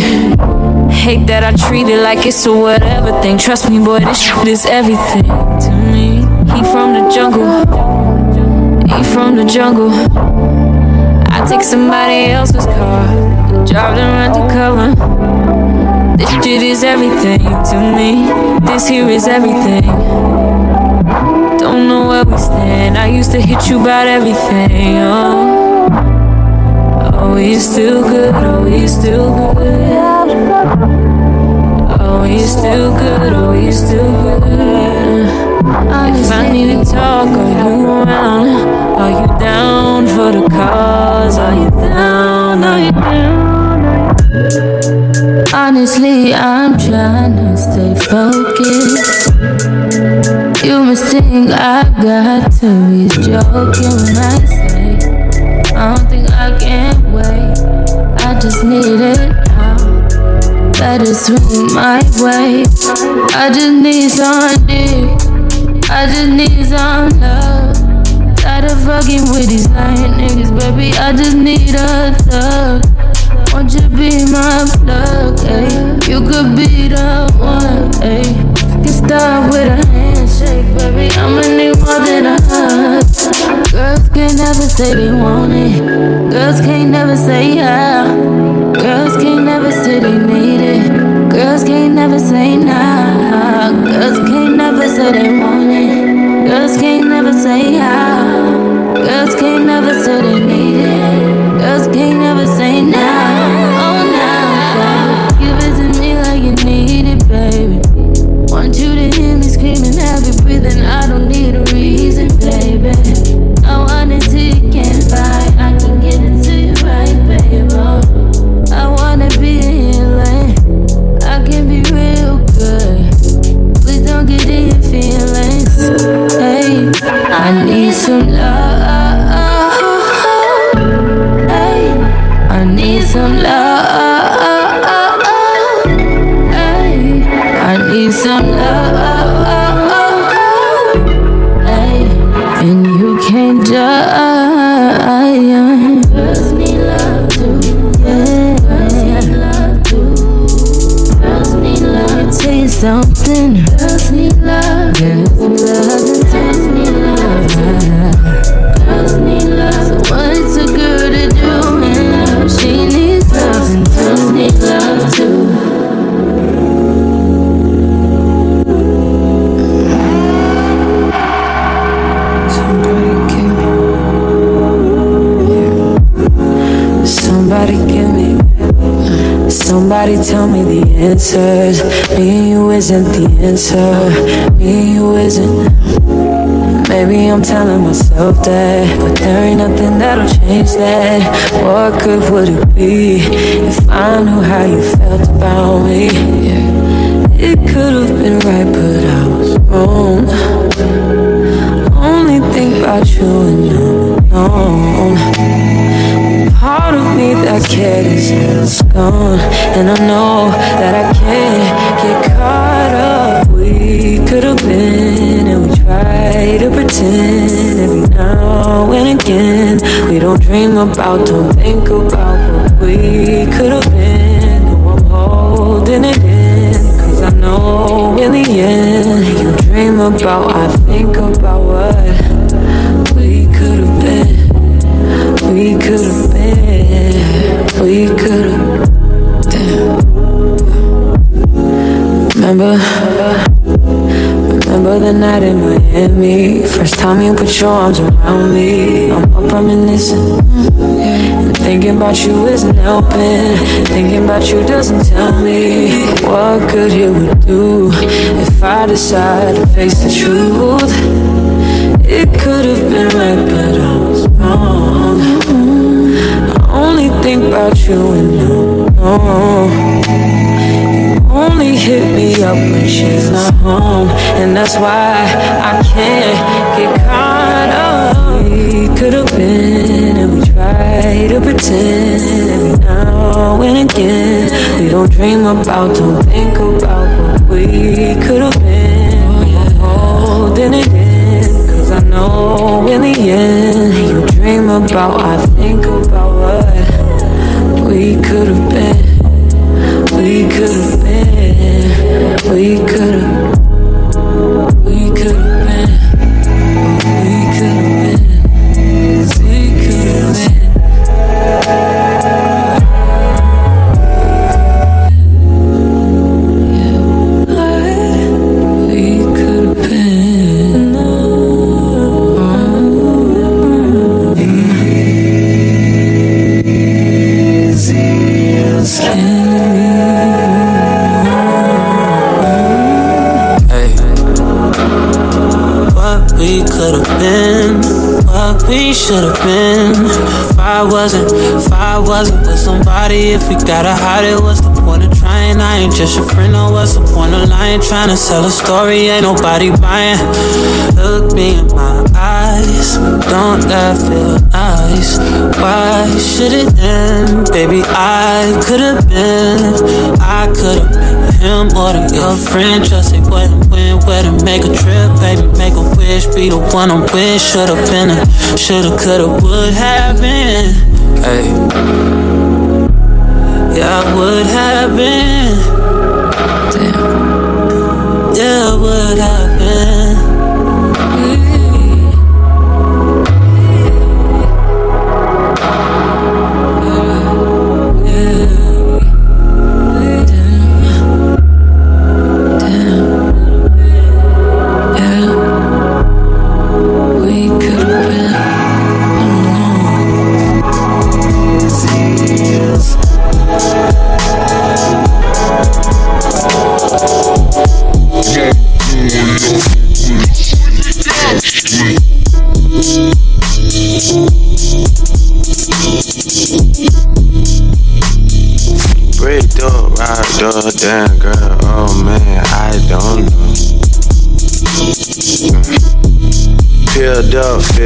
Hate that I treat it like it's a whatever thing. Trust me, boy, this shit is everything to me. He from the jungle. He from the jungle. I take somebody else's car, drive them undercover. This shit is everything to me. This here is everything. Know where we stand. I used to hit you about everything. Oh, oh, we still good. Oh, we still good. Oh, we still good. Oh, we still good. If I need to talk, are you around? Are you down for the cause? Are you down? Are you down? Honestly, I'm trying to stay focused. You must think I got to be joking when I say I don't think I can wait. I just need it now. Better swing my way. I just need some dick. I just need some love. Tired of fucking with these lying niggas, baby. I just need a thug. Won't you be my plug, ayy? You could be the one, ayy. Can start with a handshake, baby. I'ma need more than a hug. Girls can't never say they want it. Girls can't never say yeah. Girls can't never say they need it. Girls can't never say nah. Girls can't never say they want it. Girls can't never say yeah. Girls can't never say they answers. Me and you isn't the answer. Me and you isn't. Maybe I'm telling myself that, but there ain't nothing that'll change that. What good would it be if I knew how you felt about me? Yeah. It could have been right, but I was wrong. Only think about you and I'm alone. That cared is gone, and I know that I can't get caught up. We could have been, and we try to pretend every now and again. We don't dream about, don't think about what we could have been. No, I'm holding it in, cause I know in the end, you dream about, I think about what we could have been. We could have been, we could have. Damn. Remember, remember the night in Miami. First time you put your arms around me. I'm up reminiscing. And thinking about you isn't helping. Thinking about you doesn't tell me what good it would do if I decide to face the truth. It could have been right, but I was wrong think about you and no, no. Only hit me up when she's not home, and that's why I can't get caught up. We could've been, and we tried to pretend every now and again. We don't dream about, don't think about what we could've been. We're holding it in, cause I know in the end, you dream about, I think about we could have been. We could have been, we could have, wasn't, if I wasn't with somebody, if we gotta hide it, what's the point of trying? I ain't just your friend, no, what's the point of lying? Trying to sell a story, ain't nobody buying. Look me in my eyes, don't that feel nice? Why should it end? Baby, I could have been, I could have been or the your friend. Just say what and when, where to make a trip, baby, make a wish, be the one I'm with. Should've been a, shoulda, coulda, would have been. Hey, yeah, I would have been. Damn, yeah, I would have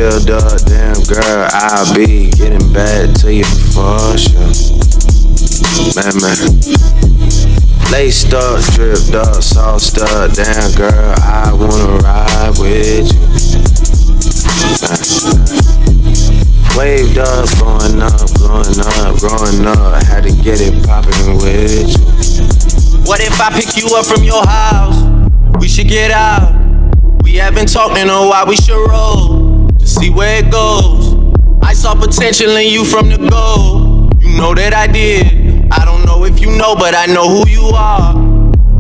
filled up, damn girl, I'll be getting back to you for sure. Man, man. Laced up, dripped up, sauced up, damn girl, I wanna ride with you. Waved up, blowing up, blowing up, growing up. Had to get it poppin' with you. What if I pick you up from your house? We should get out. We haven't talked in a while, we should roll. See where it goes. I saw potential in you from the go. You know that I did. I don't know if you know, but I know who you are.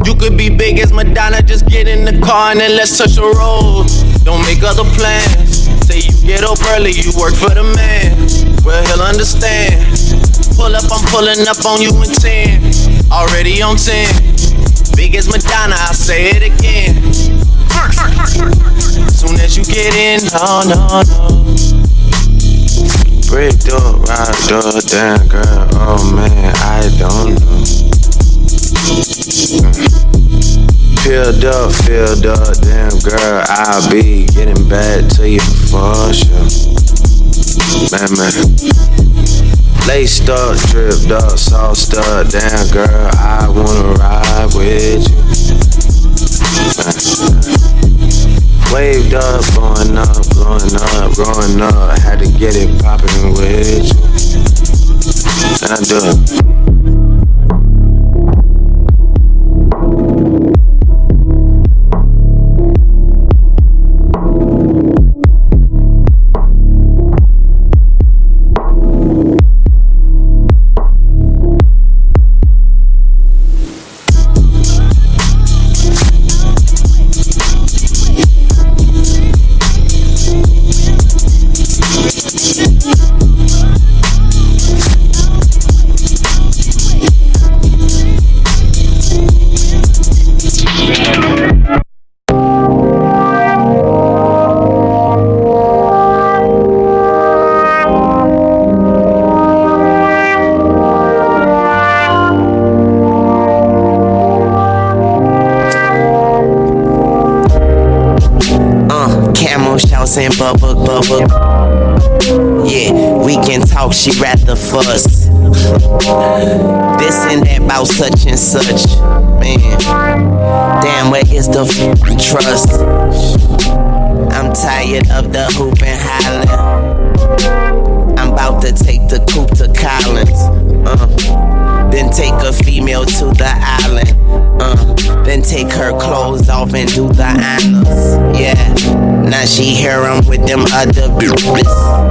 You could be big as Madonna, just get in the car and then let's touch the road. Don't make other plans. Say you get up early, you work for the man. Well, he'll understand. Pull up, I'm pulling up on you in 10. Already on 10. Big as Madonna, I'll say it again. Soon as you get in, no, no, no. Brick door, rock door, damn girl, oh man, I don't know. Mm. Peeled up, filled up, damn girl, I'll be getting back to you for sure. Man, man. Laced up, dripped up, sauced up, damn girl, I wanna ride with you. Man. Waved up, blowing up, blowing up, growing up. Had to get it poppin' with you. And I do it. Bubba. Yeah, we can talk, she rather fuss. this and that about such and such. Man, damn, where is the f- trust? I'm tired of the hoop and hollering. I'm about to take the coupe to Collins. Uh, then take a female to the island. Uh, then take her clothes off and do the honors. Yeah. Now she hear him with them other bitches.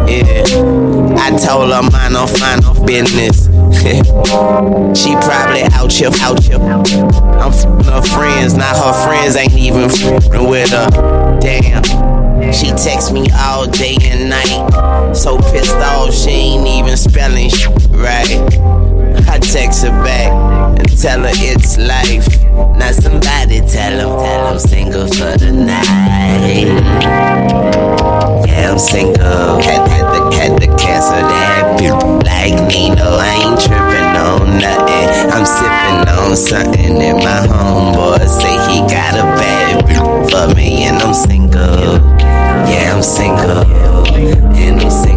Yeah. I told her mind off, mind off business. *laughs* she probably out here, out here. I'm f***ing her friends, now her friends ain't even f***ing with her. Damn. She texts me all day and night. So pissed off, she ain't even spelling sh- right. I text her back and tell her it's life. Now somebody tell him, tell him single for the night. Yeah, I'm single. Had, had, to, had to cancel that. Like Nino, I ain't tripping on nothing. I'm sipping on something, and my homeboy say he got a bad for me, and I'm single. Yeah, I'm single, and I'm single.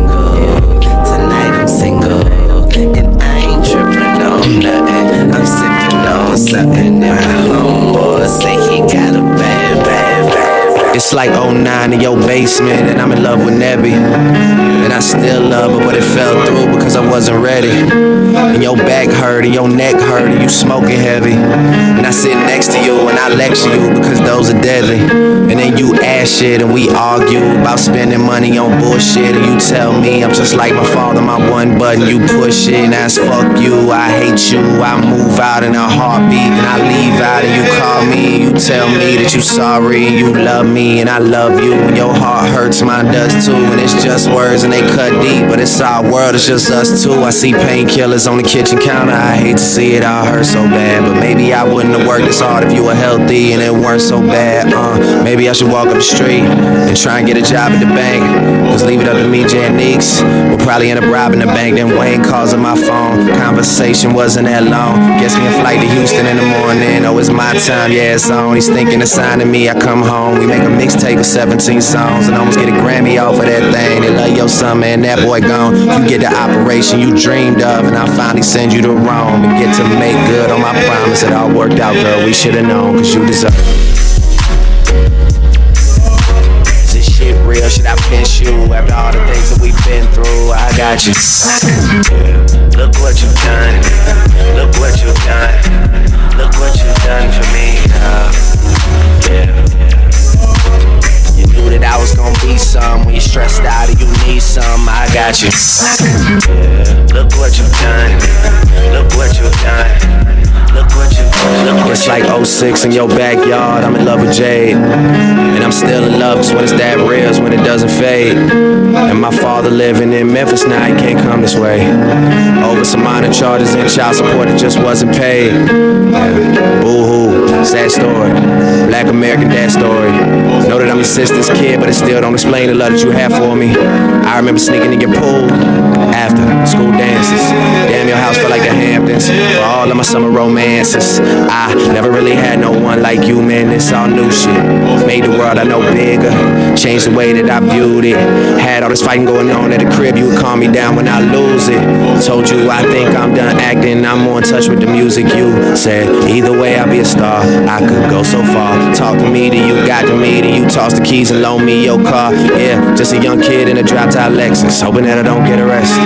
On nothing. Eh? I'm sipping on something, and my homeboy say he got a bad, bad, bad. It's like 09 in your basement, and I'm in love with Nebby. And I still love her, but it fell through because I wasn't ready. And your back hurt, and your neck hurt, and you smoking heavy. And I sit next to you, and I lecture you because those are deadly. And then you ask shit, and we argue about spending money on bullshit. And you tell me I'm just like my father, my one button, you push it. And that's fuck you, I hate you. I move out in a heartbeat, and I leave out, and you call me, you tell me that you sorry, you love me, and I love you. And your heart hurts, mine does too. And it's just words, and they cut deep, but it's our world, it's just us two. I see painkillers on the kitchen counter. I hate to see it all hurt so bad, but maybe I wouldn't have worked this hard if you were healthy and it weren't so bad. Uh, maybe I should walk up the street and try and get a job at the bank. Cause leave it up to me, Jan. We'll probably end up robbing the bank. Then Wayne calls on my phone. Conversation wasn't that long. Gets me a flight to Houston in the morning. Oh, it's my time, yeah, it's on. He's thinking of signing me. I come home. We make a mixtape of 17 songs and almost get a Grammy off of that thing. They love your son, man. That boy gone. You get the operation you dreamed of, and I finally send you to Rome and get to make good on my promise. It all worked out, girl. We should've known, cause you deserve it. Is this shit real? Should I pinch you after all the things that we've been through? I got you. Look what you've done. Look what you've done. Look what you've done for me. Uh, yeah. Knew that I was gonna be some when you stressed out and you need some. I got you. Yeah. Look what you've done. Look what you've done. Look what you done. It's like 06 in your backyard. I'm in love with Jade. And I'm still in love cause when it's that real is when it doesn't fade. And my father living in Memphis now, he can't come this way. Over some minor charges and child support that just wasn't paid. Yeah. Boo hoo, sad story. Black American dad story. Know that I'm your sister's kid, but it still don't explain the love that you have for me. I remember sneaking in your pool after school dances. Damn, your house felt like the Hamptons. For all of my summer romances. I never really had no one like you, man. It's all new shit. Made the world I know bigger. Changed the way that I viewed it. Had all this fighting going on at the crib. You would calm me down when I lose it. Told you I think I'm done acting. I'm more in touch with the music. You said either way I'll be a star. I could go so far. Talk to me, then you got to me, then you toss the keys and loan me your car. Yeah, just a young kid in a drop top Lexus, hoping that I don't get arrested.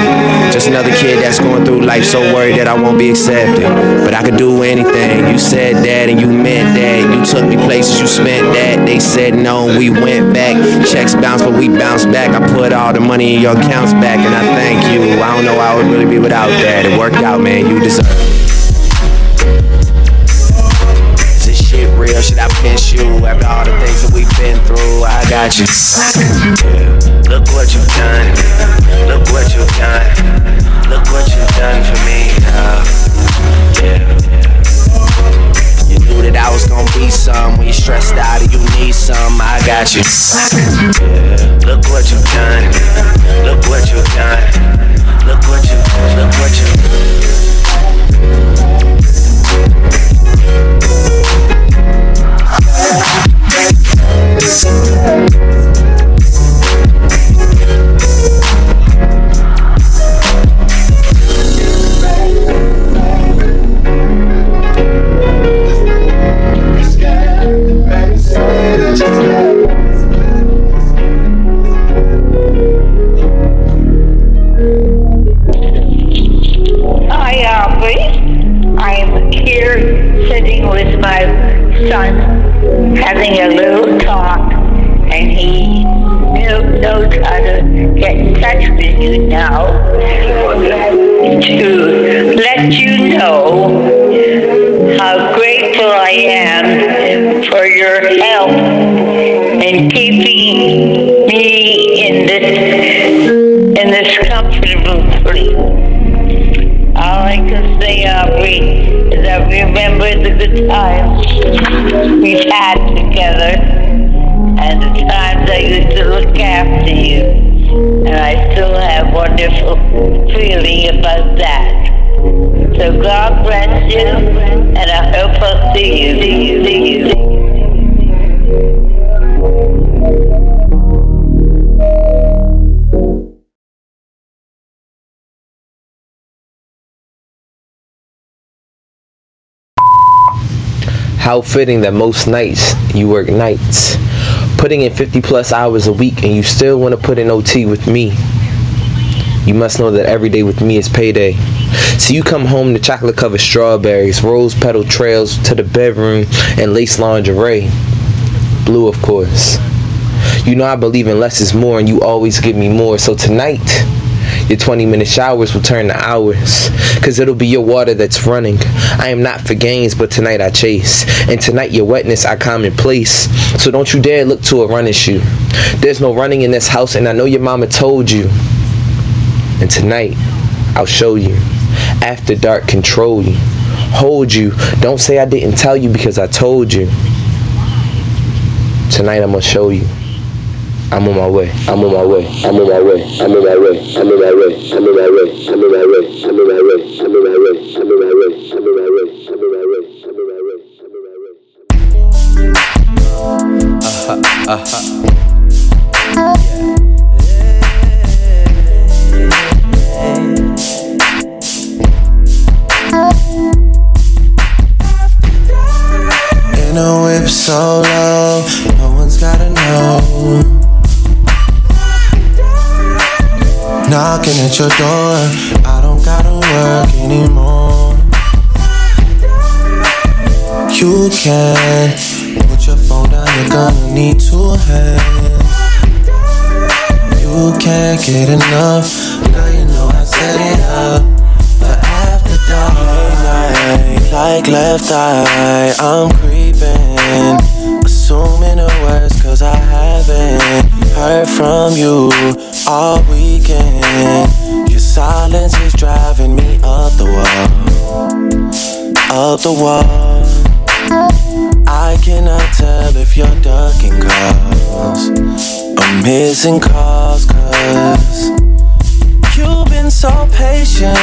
Just another kid that's going through life so worried that I won't be accepted. But I could do anything. You said that and you meant that. You took me places, you spent that. They said no, we went back. Checks bounced, but we bounced back. I put all the money in your accounts back, and I thank you. I don't know how I would really be without that. It worked out, man. You deserve it. Is this shit real? Should I pinch you after all the things that we've been through? I got you. Yeah. Look what you've done. Look what you've done. Look what you've done for me. Uh, yeah. You knew that I was gonna be some when you stressed out and you need some. I got you. Yeah. Look what you've done. Look what you've done. Look what you. Look what you. you having a little talk, and he knew, knows how to get in touch with you now to let you know how grateful I am for your help in keeping me in this in this comfortable place. All I can say, Aubrey, is I remember the good times we've had times to look after you. And I still have wonderful feeling about that. So God bless you, and I hope I'll. See you, see you, see you. How fitting that most nights you work nights, putting in 50 plus hours a week, and you still want to put in OT with me. You must know that every day with me is payday. So you come home to chocolate covered strawberries, rose petal trails to the bedroom, and lace lingerie. Blue, of course. You know I believe in less is more, and you always give me more. So tonight, your 20 minute showers will turn to hours. Cause it'll be your water that's running. I am not for games, but tonight I chase. And tonight your wetness I commonplace. So don't you dare look to a running shoe. There's no running in this house, and I know your mama told you. And tonight, I'll show you. After dark, control you. Hold you. Don't say I didn't tell you because I told you. Tonight, I'm gonna show you. I'm on my way. I'm on my way. I'm on my way. I'm on my way. I'm on my way. I'm on my way. I'm on my way. I'm on my way. I'm on my way. I'm on my way. I'm on my way. I'm on my way. I'm on my way. I'm on my way. Uh-huh. Uh-huh. In a whip so low, no one's gotta know. Knocking at your door, I don't gotta work anymore. You can put your phone down, you're gonna need two hands. You can't get enough, Now you know I set it up for after dark. Like left eye, I'm creeping, assuming the worst, cause I haven't heard from you all weekend. Your silence is driving me up the wall, up the wall. I cannot tell if you're ducking calls or missing calls, cause you've been so patient.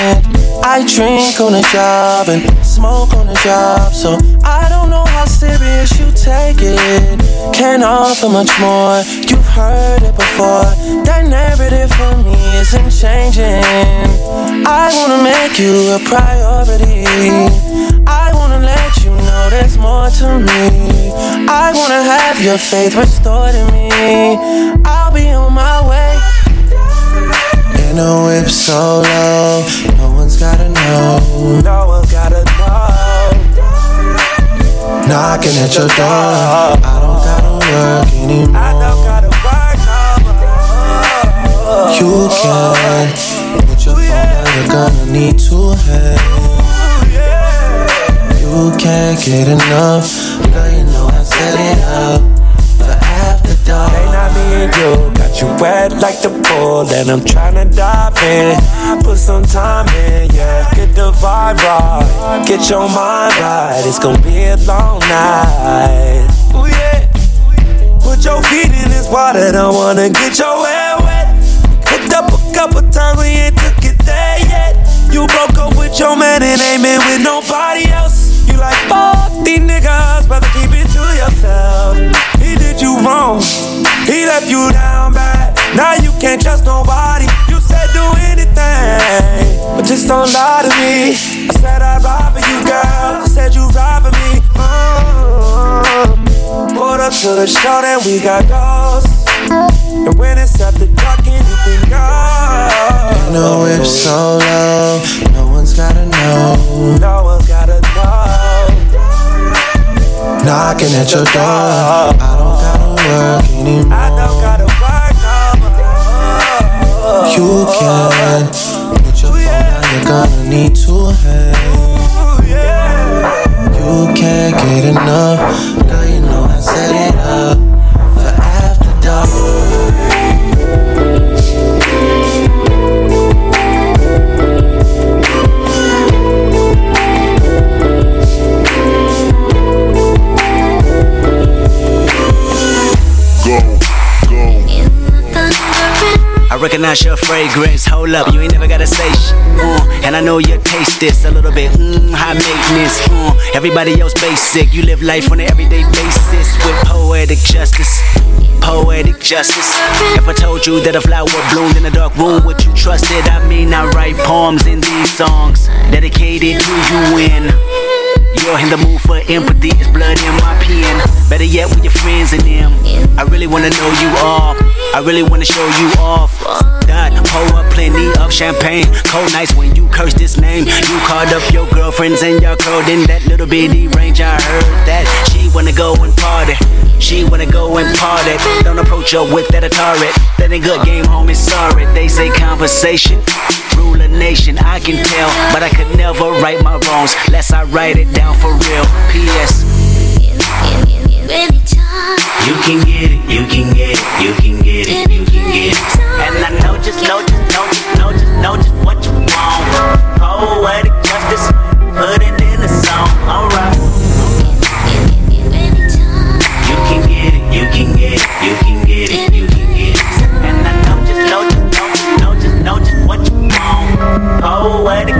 I drink on the job and smoke on the job, so I don't how serious you take it. Can't offer much more, you've heard it before. That narrative for me isn't changing. I wanna make you a priority. I wanna let you know there's more to me. I wanna have your faith restored in me. I'll be on my way. In a whip so low, no one's gotta know. No Knocking at your door, I don't gotta work anymore. I don't You can put your phone down, you're gonna need two hands. You can't get enough, girl. You know I set it up for after dark. They not me and you, got you wet like the pool, and I'm tryna dive in. Put some time in, yeah. Get the vibe right, get your mind right. It's gonna be a long night. Ooh yeah. Put your feet in this water, don't wanna get your hair wet. Hooked up a couple times, we ain't took it there yet. You broke up with your man and ain't been with nobody else. You like fuck these niggas, rather keep it to yourself. He did you wrong, he left you down bad. Now you can't trust nobody. Said do anything, but just don't lie to me. I said I'd ride for you, girl. I said you ride for me. Mm. Pulled up to the show, then we got ghosts. And when it's after dark, anything goes. In a whip so low, no one's gotta know. No one's gotta know. Knocking at your door, I don't gotta work anymore. You can. Put your phone down, you're gonna need two hands. You can't get enough, girl. You know I set it up recognize your fragrance. Hold up, you ain't never gotta say shit. Uh, and I know you taste this a little bit. Mmm, high maintenance. Uh, everybody else basic. You live life on an everyday basis with poetic justice. Poetic justice. If I told you that a flower bloomed in a dark room, would you trust it? I mean, I write poems in these songs dedicated to you when you're in the mood for empathy. It's blood in my pen. Better yet, with your friends and them. I really wanna know you all. I really wanna show you off. Dot, pour up plenty of champagne. Cold nights when you curse this name. You called up your girlfriends and y'all curled in that little bitty range. I heard that she wanna go and party. She wanna go and party. Don't approach her with that Atari. That ain't good game, homie. Sorry. They say conversation rule a nation. I can tell, but I could never right my wrongs. Lest I write it down for real. P.S. You can get it, you can get it, you can get it, you can get it. And I know just, know just, know just, know just, know just what you want. Oh, Poetic justice, Poetic justice,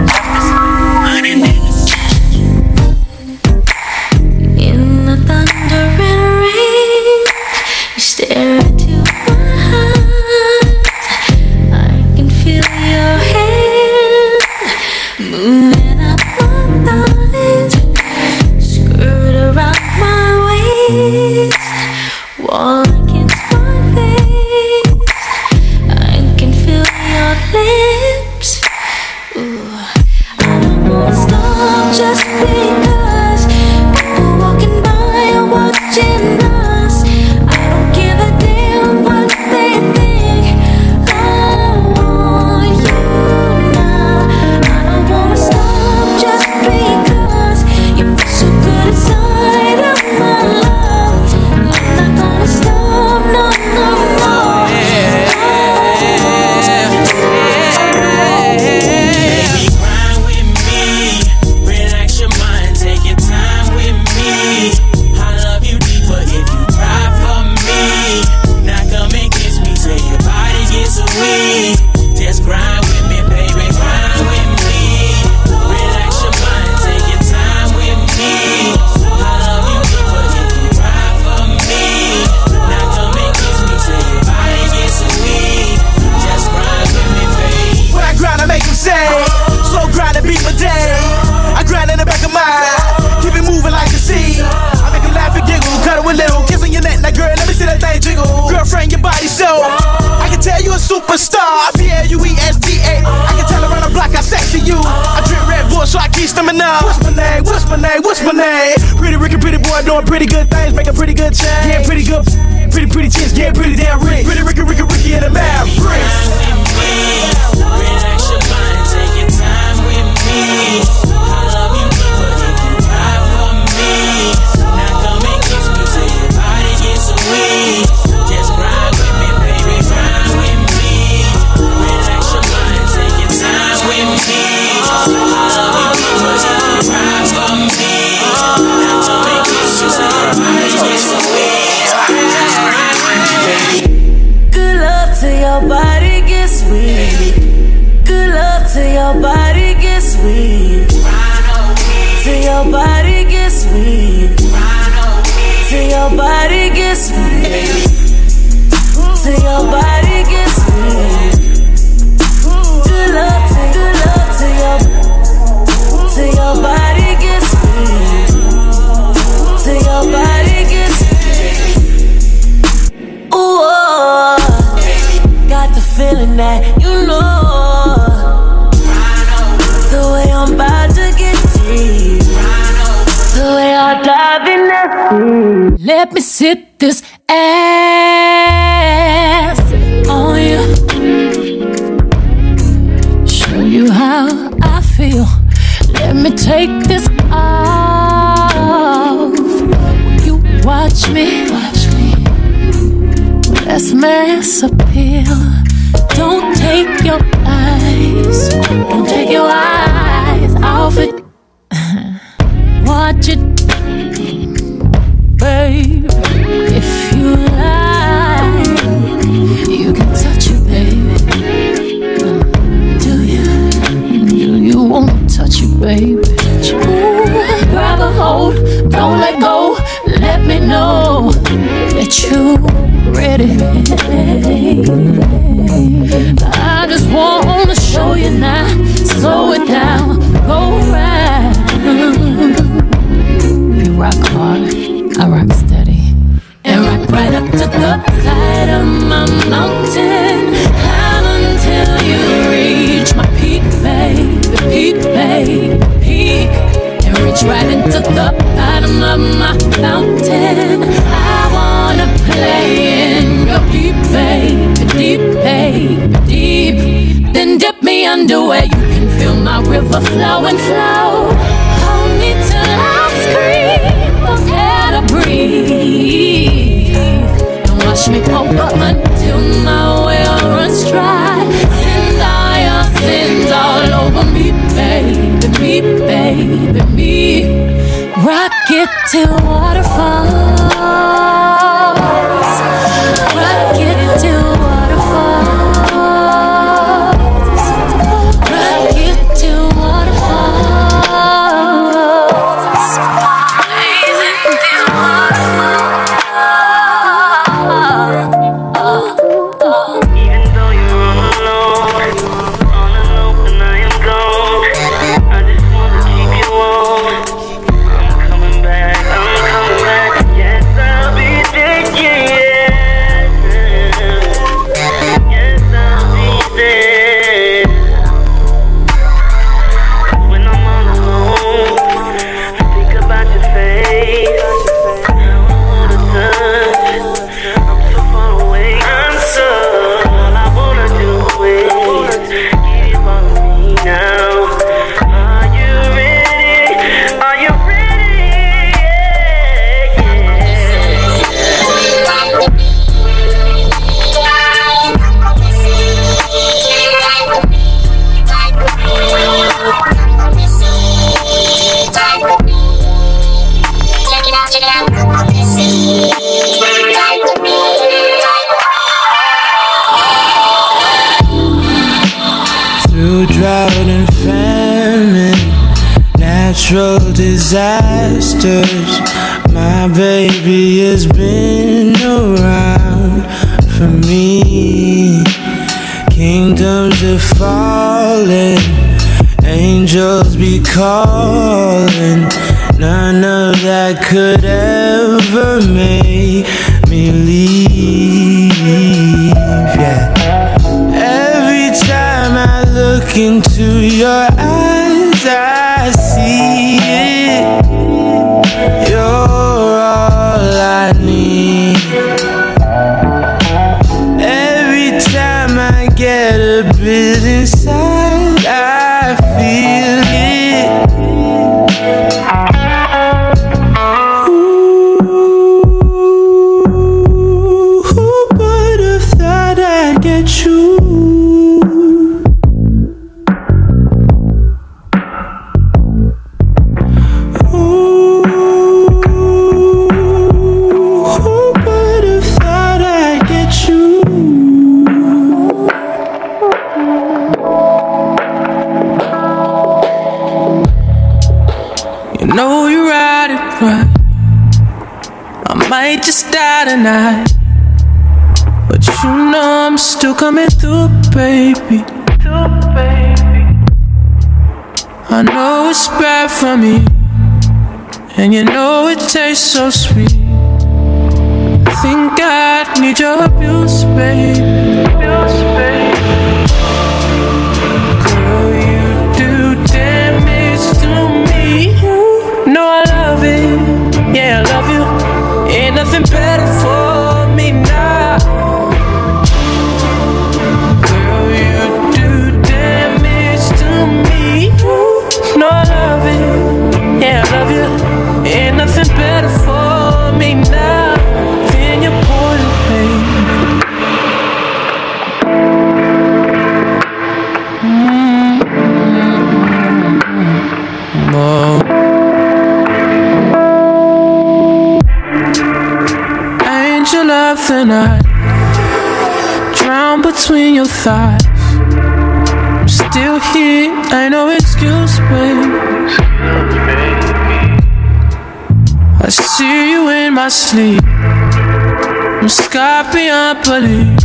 Beyond belief.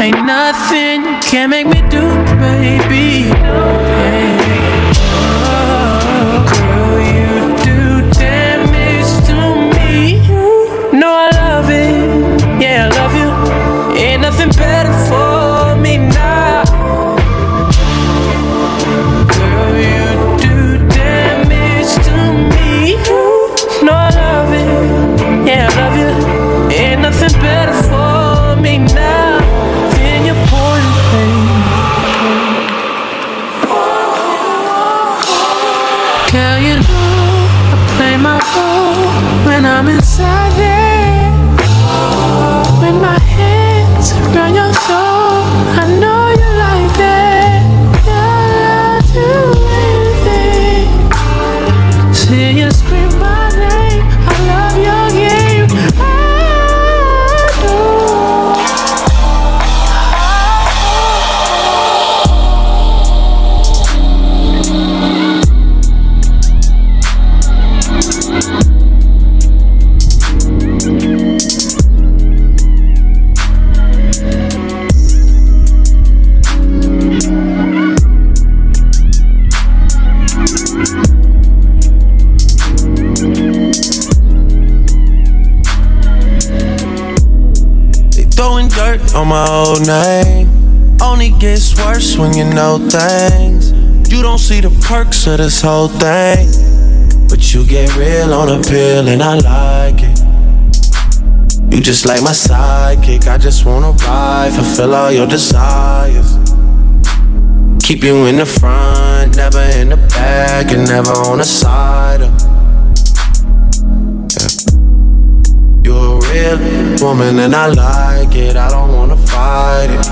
Ain't nothing can make me do, baby. Yeah. My old name. Only gets worse when you know things. You don't see the perks of this whole thing. But you get real on a pill and I like it. You just like my sidekick. I just wanna ride, fulfill all your desires. Keep you in the front, never in the back, and never on the side. Of. You're a real woman and I like it. I it.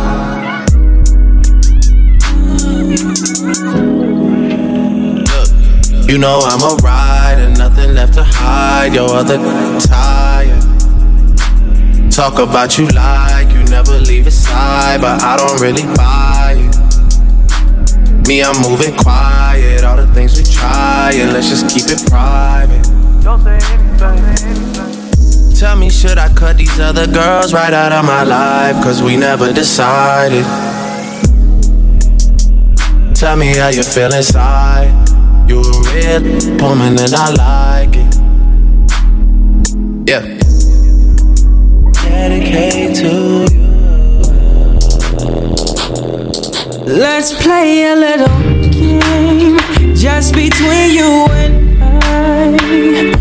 Look, you know I'm a rider, nothing left to hide. Your other tired. Talk about you like you never leave his side, but I don't really buy it. Me, I'm moving quiet. All the things we try, and let's just keep it private. Tell me, should I cut these other girls right out of my life? Cause we never decided. Tell me how you feel inside. You a real woman and I like it. Yeah. Dedicate to you. Let's play a little game just between you and I.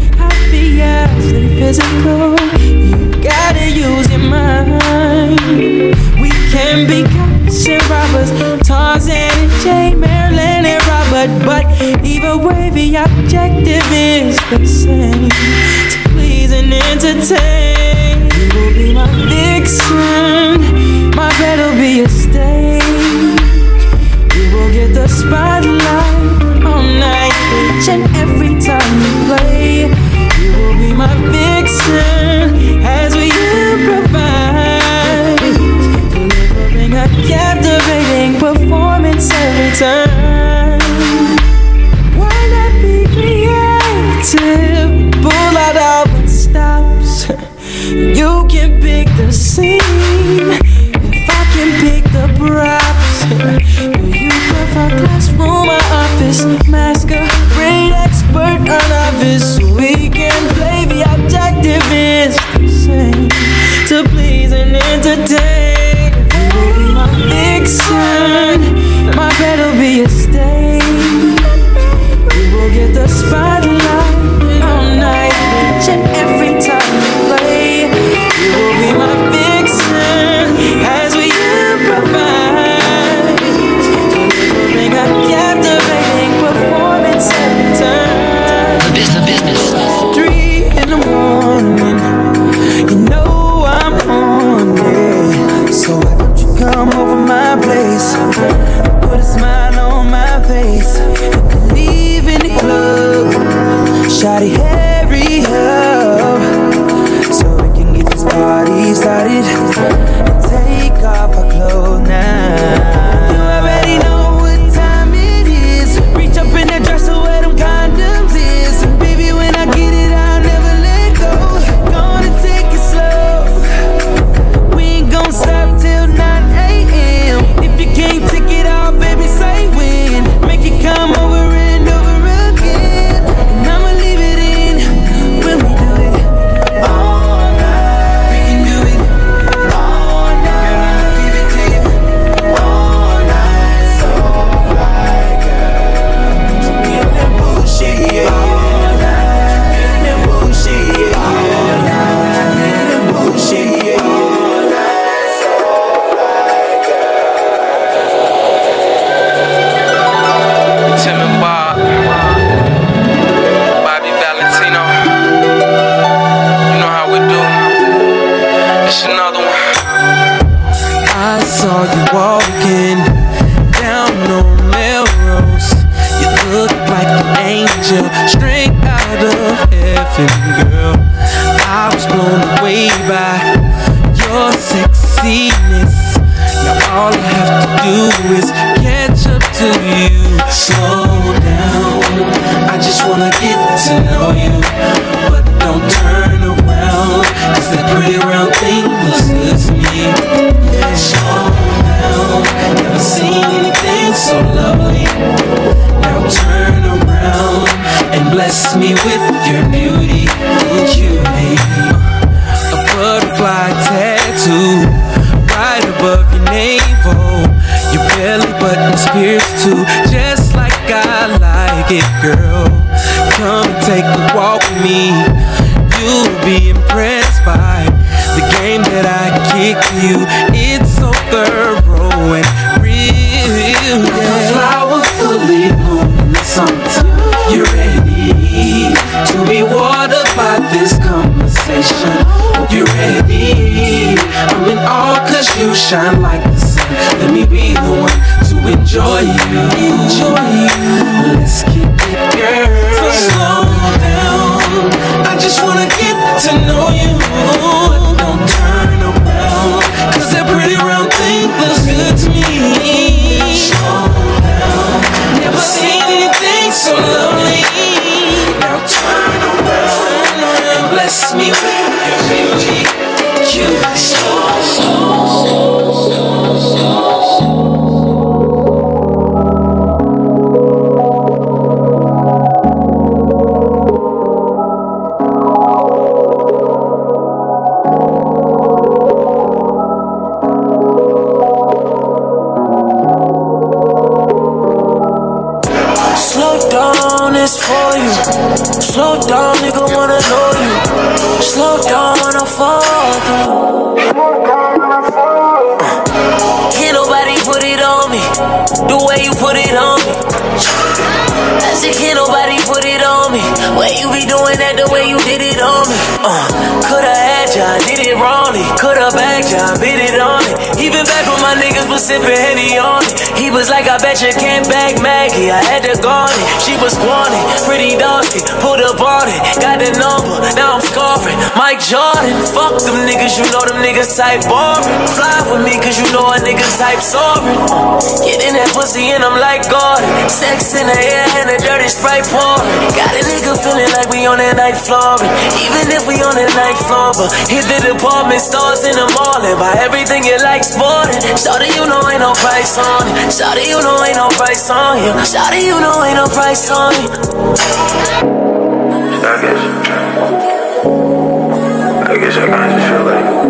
Physical, you gotta use your mind. We can be cops and robbers, Tarzan and Jane, Marilyn and Robert, but either way the objective is the same: to please and entertain. You will be my vixen, my bed will be a stage. You will get the spotlight all night, each and every time my vixen please and entertain. You my vixen, sex in the air and a dirty sprite pour. Got a nigga feeling like we on that night floor. Even if we on the night floor, but hit the department stores in the morning. Buy everything you like sporting. Shawty, you know ain't no price on it. Shawty, you know ain't no price on you. Shawty, you know ain't no price on you. I guess. I guess I kinda just feel like.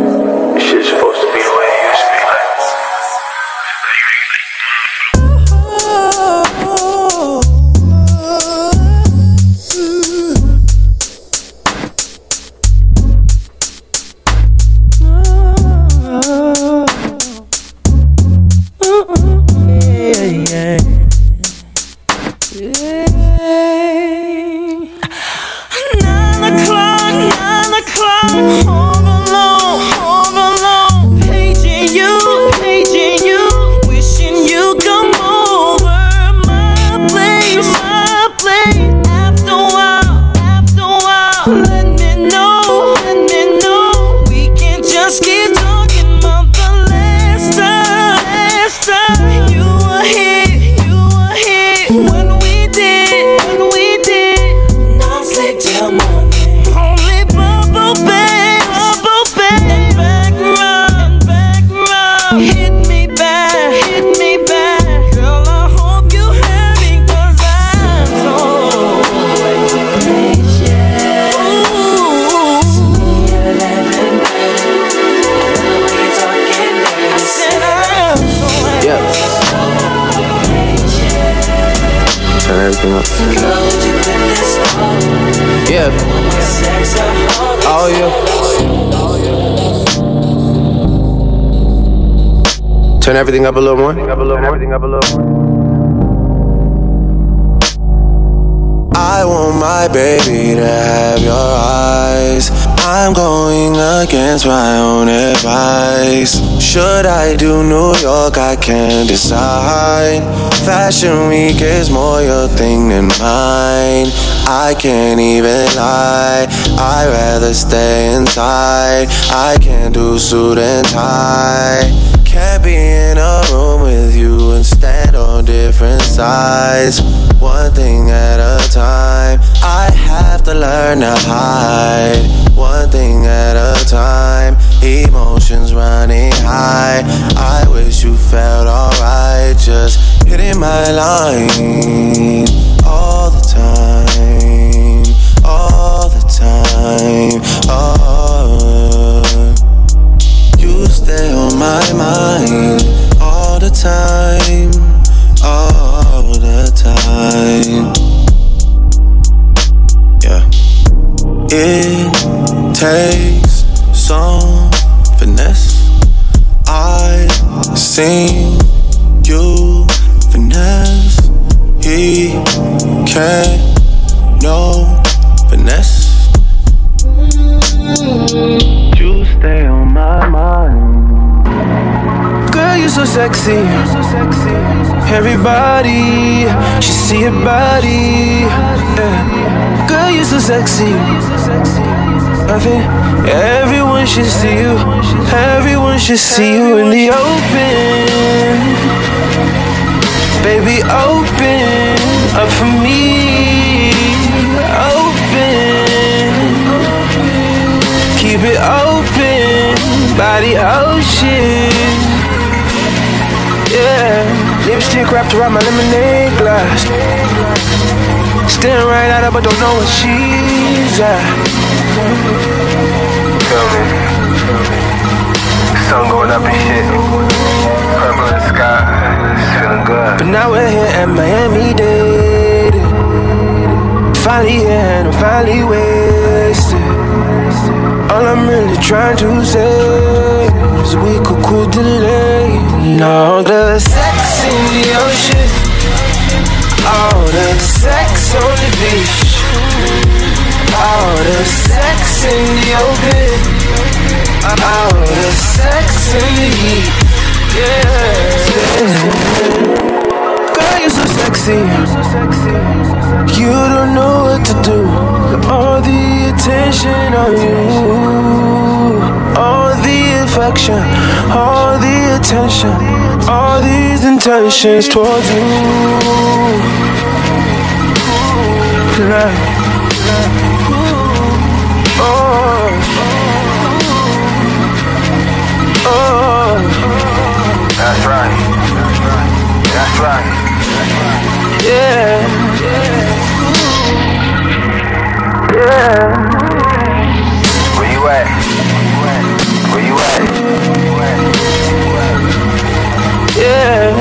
Turn everything up a little more. I want my baby to have your eyes. I'm going against my own advice. Should I do New York? I can't decide. Fashion week is more your thing than mine. I can't even lie. I'd rather stay inside. I can't do suit and tie be in a room with you and stand on different sides. One thing at a time. I have to learn to hide. One thing at a time. Emotions running high. I wish you felt alright. Just hitting my line all the time. All the time. All stay on my mind all the time, all the time. Yeah, it takes some finesse. I seen you finesse. He can't sexy. Everybody should see your body. Yeah. Girl, you're so sexy. I think everyone should see you. Everyone should see you in the open. Baby, open up for me. Open. Keep it open by the ocean. Yeah, lipstick wrapped around my lemonade glass. Staring right at her, but don't know where she's at. Me? Sun going up and shit. Purple in the sky. It's feeling good. But now we're here at Miami Dade. Finally here and I'm finally wasted. All I'm really trying to say is we could cool delay. All the sex in the ocean, all the sex on the beach, all the sex in the open, all the sex in the heat. Yeah. You're so sexy. You don't know what to do. All the attention on you. All the affection. All the attention. All these intentions towards you. Tonight. Oh. Oh. That's right. That's right. Yeah. Yeah. Where you at? Where you at? Yeah.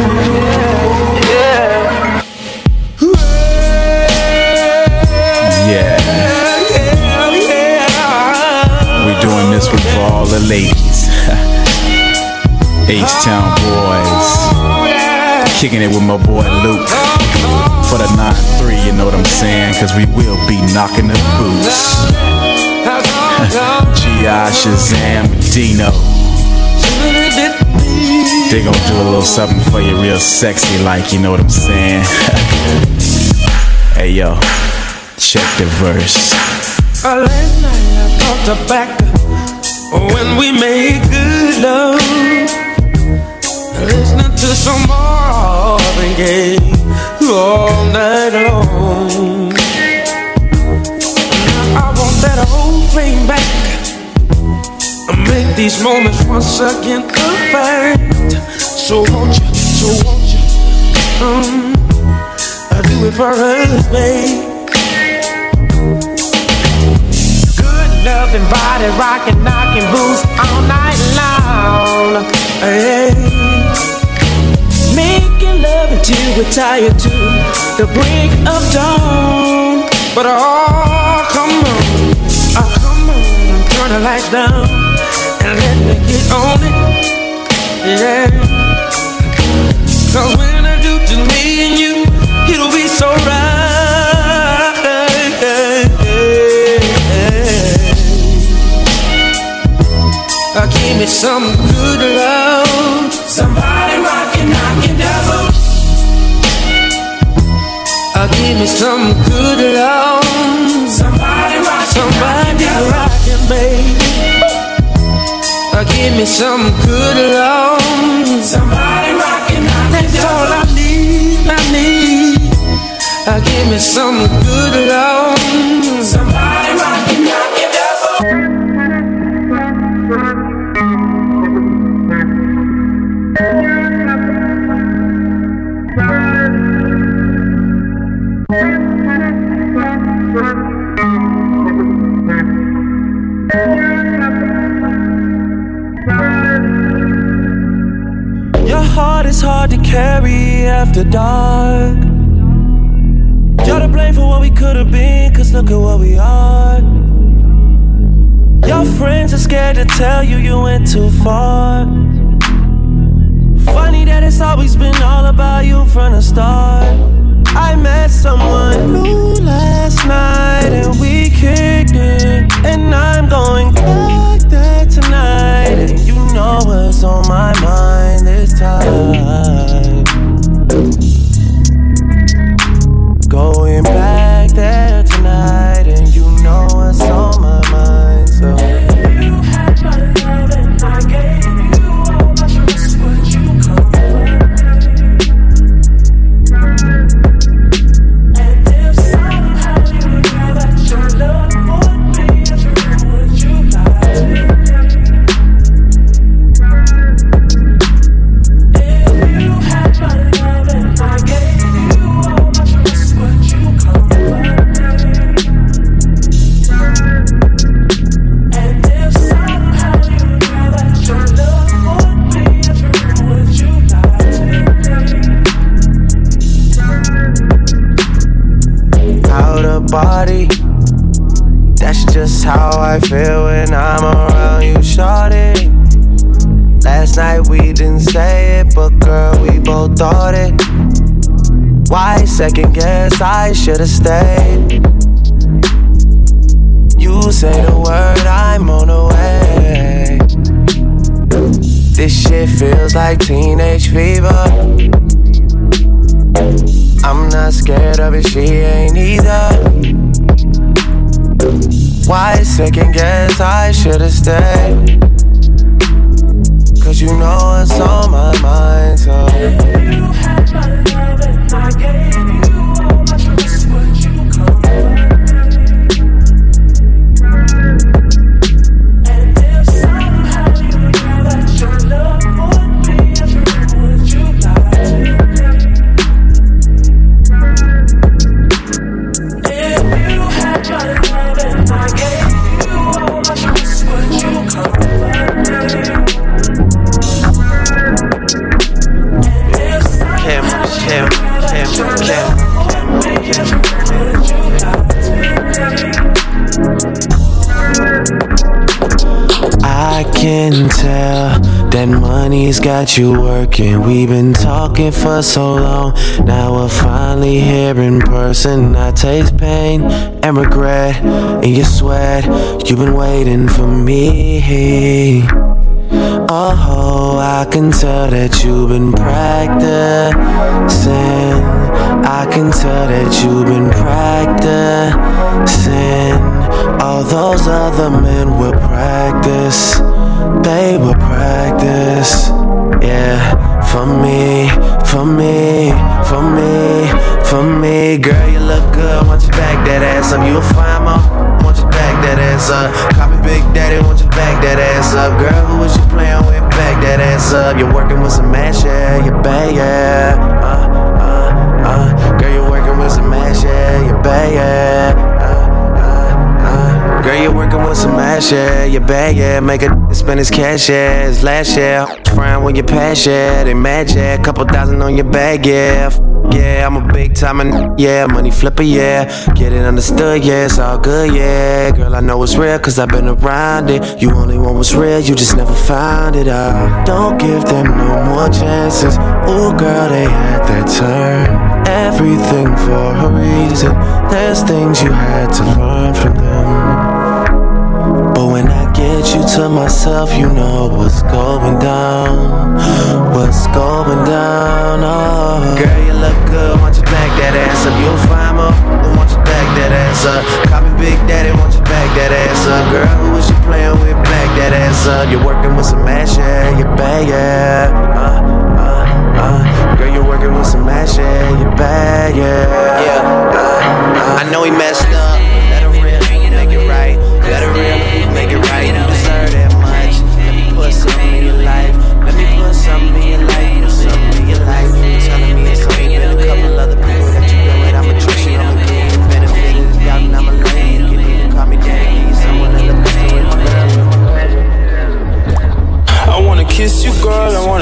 Yeah. Yeah. Yeah. We're doing this for all the ladies. *laughs* H-Town boys. Kicking it with my boy Luke. For the 9-3, you know what I'm saying? Cause we will be knocking the boots. *laughs* G.I. Shazam Dino. They gon' do a little something for you real sexy like, you know what I'm saying? *laughs* hey yo, check the verse. Uh, last night I thought back when we made good love. Listening to some Marvin Gaye all night long. Now I want that whole thing back. I make these moments once again perfect. So won't you, so won't you, um, I do it for us, babe. Loving body rocking, knocking boots all night long. Hey. Making love until we're tired to the break of dawn. But oh, come on, oh, come on, turn the lights down and let me get on it. Yeah. Cause when I do just me and you, it'll be so right. Give me some good love. Somebody Uh, give me some good love. Somebody rockin', somebody rockin', baby. Uh, give me some good love. Somebody rockin', That's all I need, I need. Give me some good love. Somebody rock after dark. You're to blame for what we could have been, cause look at what we are. Your friends are scared to tell you you went too far. Funny that it's always been all about you from the start. I met someone new last night and we kicked it. And I'm going back there tonight. And you know what's on my mind this time. Should've stayed? You say the word, I'm on the way. This shit feels like teenage fever. I'm not scared of it, she ain't either. Why second guess I should've stayed? Cause you know it's on my mind, so. Money's got you working. We've been talking for so long. Now we're finally here in person. I taste pain and regret in your sweat. You've been waiting for me. Oh, I can tell that you've been practicing. I can tell that you've been practicing. All those other men will practice. They will practice. Yeah, for me, for me, for me, for me. Girl, you look good. Want you back that ass up. You a fine mom. Want you back that ass up. Copy Big Daddy. Want you back that ass up. Girl, who was you playing with? Back that ass up. You're working with some mash, yeah. You bad, yeah. Uh, uh, uh. Girl, you're working with some mash, yeah. You bad, yeah. Girl, you're working with some ass, yeah. You bad, yeah. Make a spend his cash, yeah. His last, yeah. Frying when you pass, yeah. They mad, yeah. Couple thousand on your bag, yeah. F- Yeah, I'm a big time and yeah, money flipper, yeah. Get it understood, yeah, it's all good, yeah. Girl, I know it's real, cause I've been around it. You only want what's real, you just never found it out. Don't give them no more chances. Ooh, girl, they had their turn. Everything for a reason. There's things you had to learn from them. You to myself, you know what's going down. What's going down, oh. Girl, you look good, want you back that ass up. You'll find more, want you back that ass up. Copy Big Daddy, want you back that ass up. Girl, who was you playing with? Back that ass up. You're working with some ass, yeah, you bad, yeah. Uh, uh, uh. Girl, you're working with some ass, yeah, you bad, yeah. Yeah. Uh, know he messed up.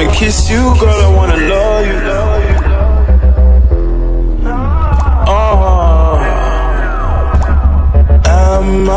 Wanna kiss you, girl. I wanna love you. Oh, am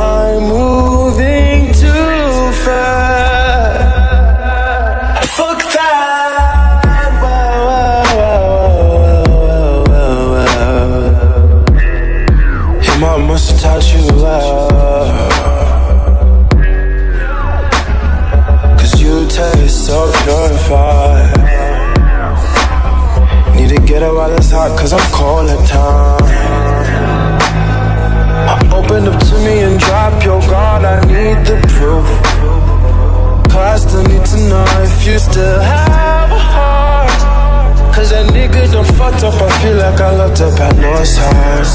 still have a heart. Cause that nigga done fucked up, I feel like I looked up, I know it's hard.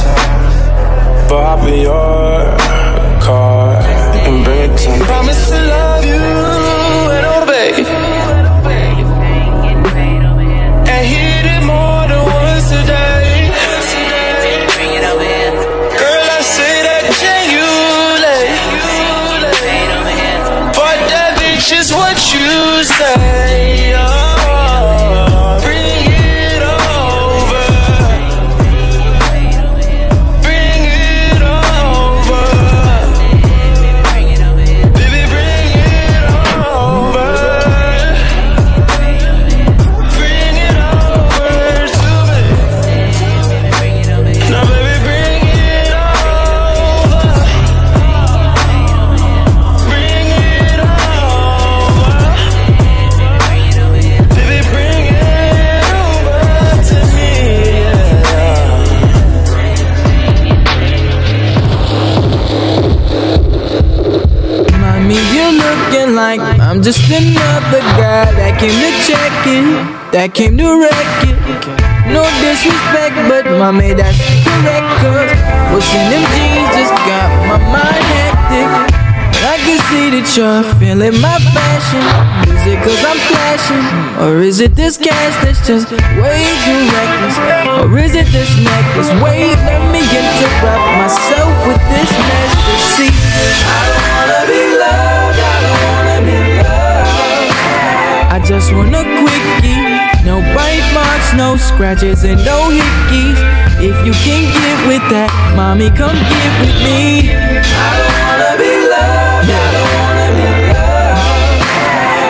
But hop in your car and bring it to me. Promise to love you and obey. Say. Just another guy that came to check it, that came to wreck it. No disrespect, but mommy, that's correct. Cause what's in them jeans just got my mind hectic. And I can see that you're feeling my passion. Is it cause I'm flashing? Or is it this cash that's just way too reckless? Or is it this necklace? Wait, let me interrupt myself with this message. See, I don't wanna be I just want a quickie. No bite marks, no scratches, and no hickeys. If you can get with that, mommy, come get with me. I don't wanna be loved, I don't wanna be loved.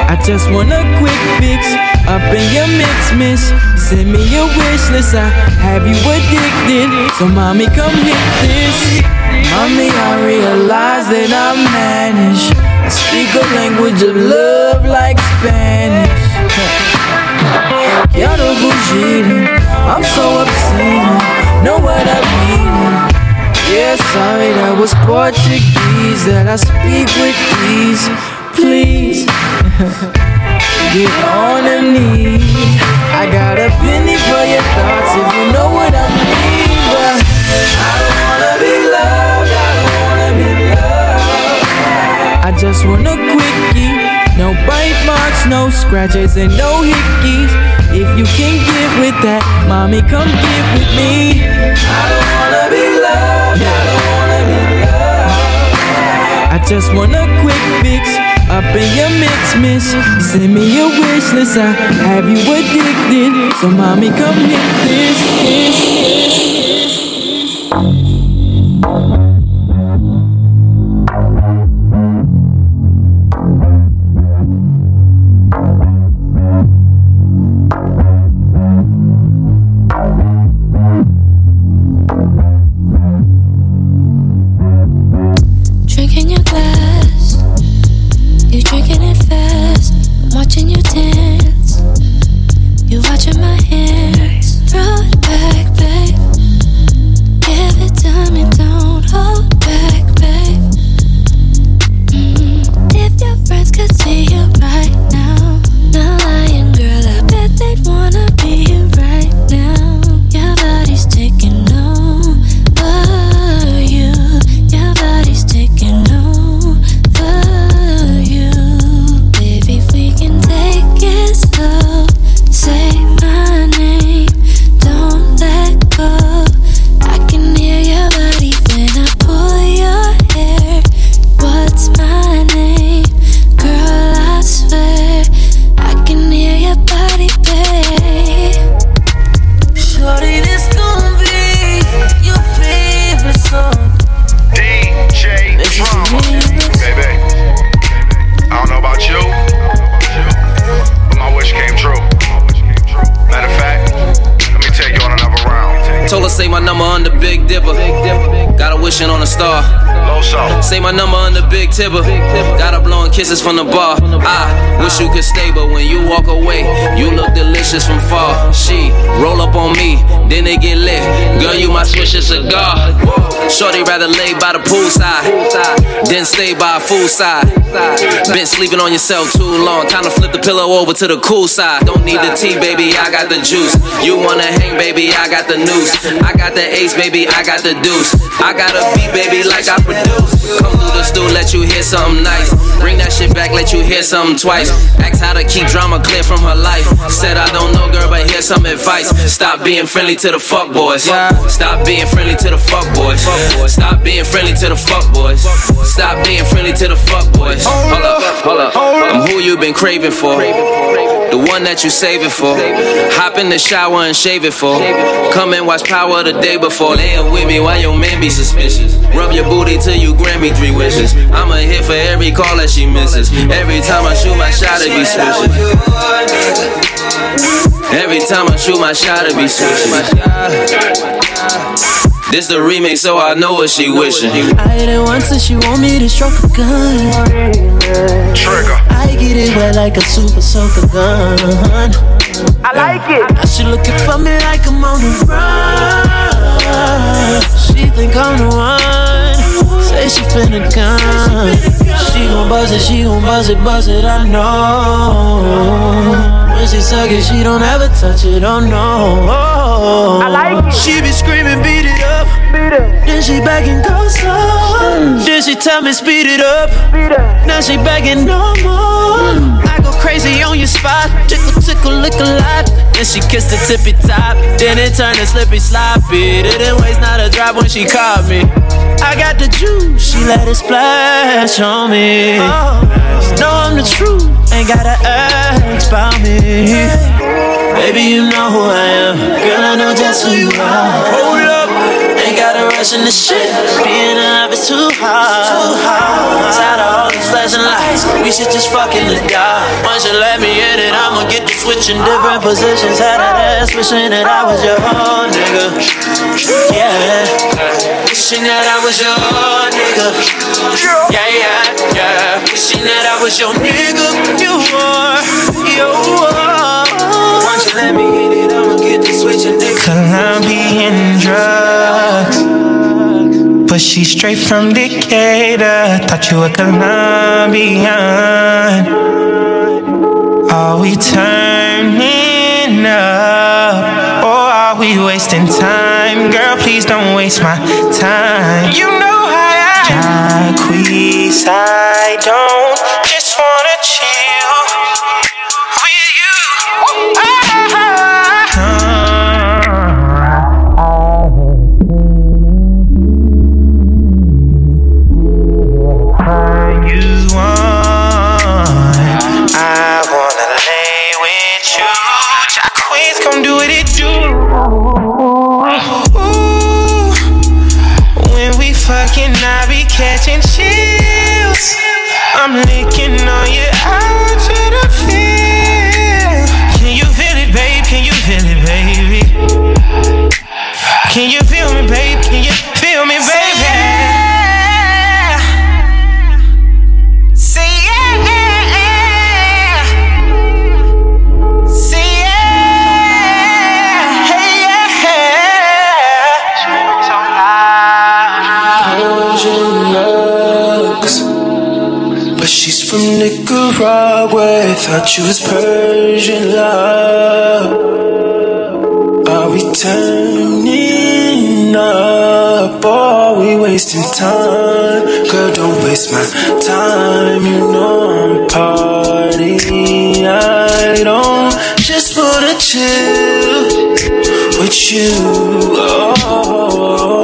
I just want a quick fix up in your mix, miss. Send me your wish list, I have you addicted. So, mommy, come hit this. Mommy, I realize that I'm managed. I speak a language of love like Spanish. Quiero fugir, I'm so obscene. Know what I mean? Yeah, sorry, that was Portuguese that I speak with ease. Please, *laughs* get on the knees. I got a penny for your thoughts if you know what I mean. But I don't wanna be loved, I don't wanna be loved. I just want no scratches, and no hickeys. If you can get with that, mommy, come get with me. I don't wanna be loved, I don't wanna be loved. I just want a quick fix up in your mix, miss. Send me your wish list, I have you addicted. So, mommy, come hit this. this. Tipper. Got a blowing kisses from the bar. I wish you could stay, but when you walk away, you look delicious from far. She roll up on me, then they get lit. Girl, you my swisher cigar. Shorty rather lay by the poolside, then stay by a fool side. Been sleeping on yourself too long. Time to flip the pillow over to the cool side. Don't need the tea, baby. I got the juice. You wanna hang, baby? I got the noose. I got the ace, baby. I got the deuce. I got a beat, baby, like I produce. Come through the stool, let you hear something nice. Bring that shit back, let you hear something twice. Ask how to keep drama clear from her life. Said I don't know, girl, but here's some advice. Stop being friendly to the fuck boys. Stop being friendly to the fuck boys. Stop being friendly to the fuck boys. Stop being friendly to the fuck boys. Hold up, hold up. I'm um, who you been craving for. The one that you saving for. Hop in the shower and shave it for. Come and watch Power the day before. Laying with me while your man be suspicious. Rub your booty till you grant me three wishes. I'm a hit for every call that she misses. Every time I shoot my shot, it be switching. Every time I shoot my shot, it be switching. This the remix, so I know what she wishing. I hit it once and she want me to stroke a gun. Trigger. I get it wet like a super soaker gun. I like it. Now she looking for me like I'm on the run. She think I'm the one. Say she finna come. She gon' buzz it, she gon' buzz it, buzz it. I know. When she suck it, she don't ever touch it. Oh no. I like it. She be screaming, beat it up. Then she begging, go slow. Then she tell me, speed it up. Now she begging, no more. I go crazy on your spot. Tickle, tickle, lick a lot. Then she kissed the tippy top. Then it turned to slippy sloppy. Didn't waste not a drop when she caught me. I got the juice, she let it splash on me. Oh. Know I'm the truth, ain't gotta ask about me. Baby, you know who I am. Girl, I know just who you are. Hold up, in the shit. Being alive is too hard. Hard. Tired of all these flashing lights. We should just fuck in the dark. Once you let me in it, I'ma get to switching different positions. Had that ass wishing that I was your nigga. Yeah. Wishing that I was your nigga. Yeah, yeah, yeah. Wishing that I was your nigga. You are, you are. Once you let me hit it, I'ma get to switching nigga. Colombian drugs. But she straight from Decatur. Thought you were Colombian. Are we turning up? Or are we wasting time? Girl, please don't waste my time. You know how I Jacquees, You was Persian love. Are we turning up? Or are we wasting time? Girl, don't waste my time. You know I'm party. I don't just wanna chill with you. Oh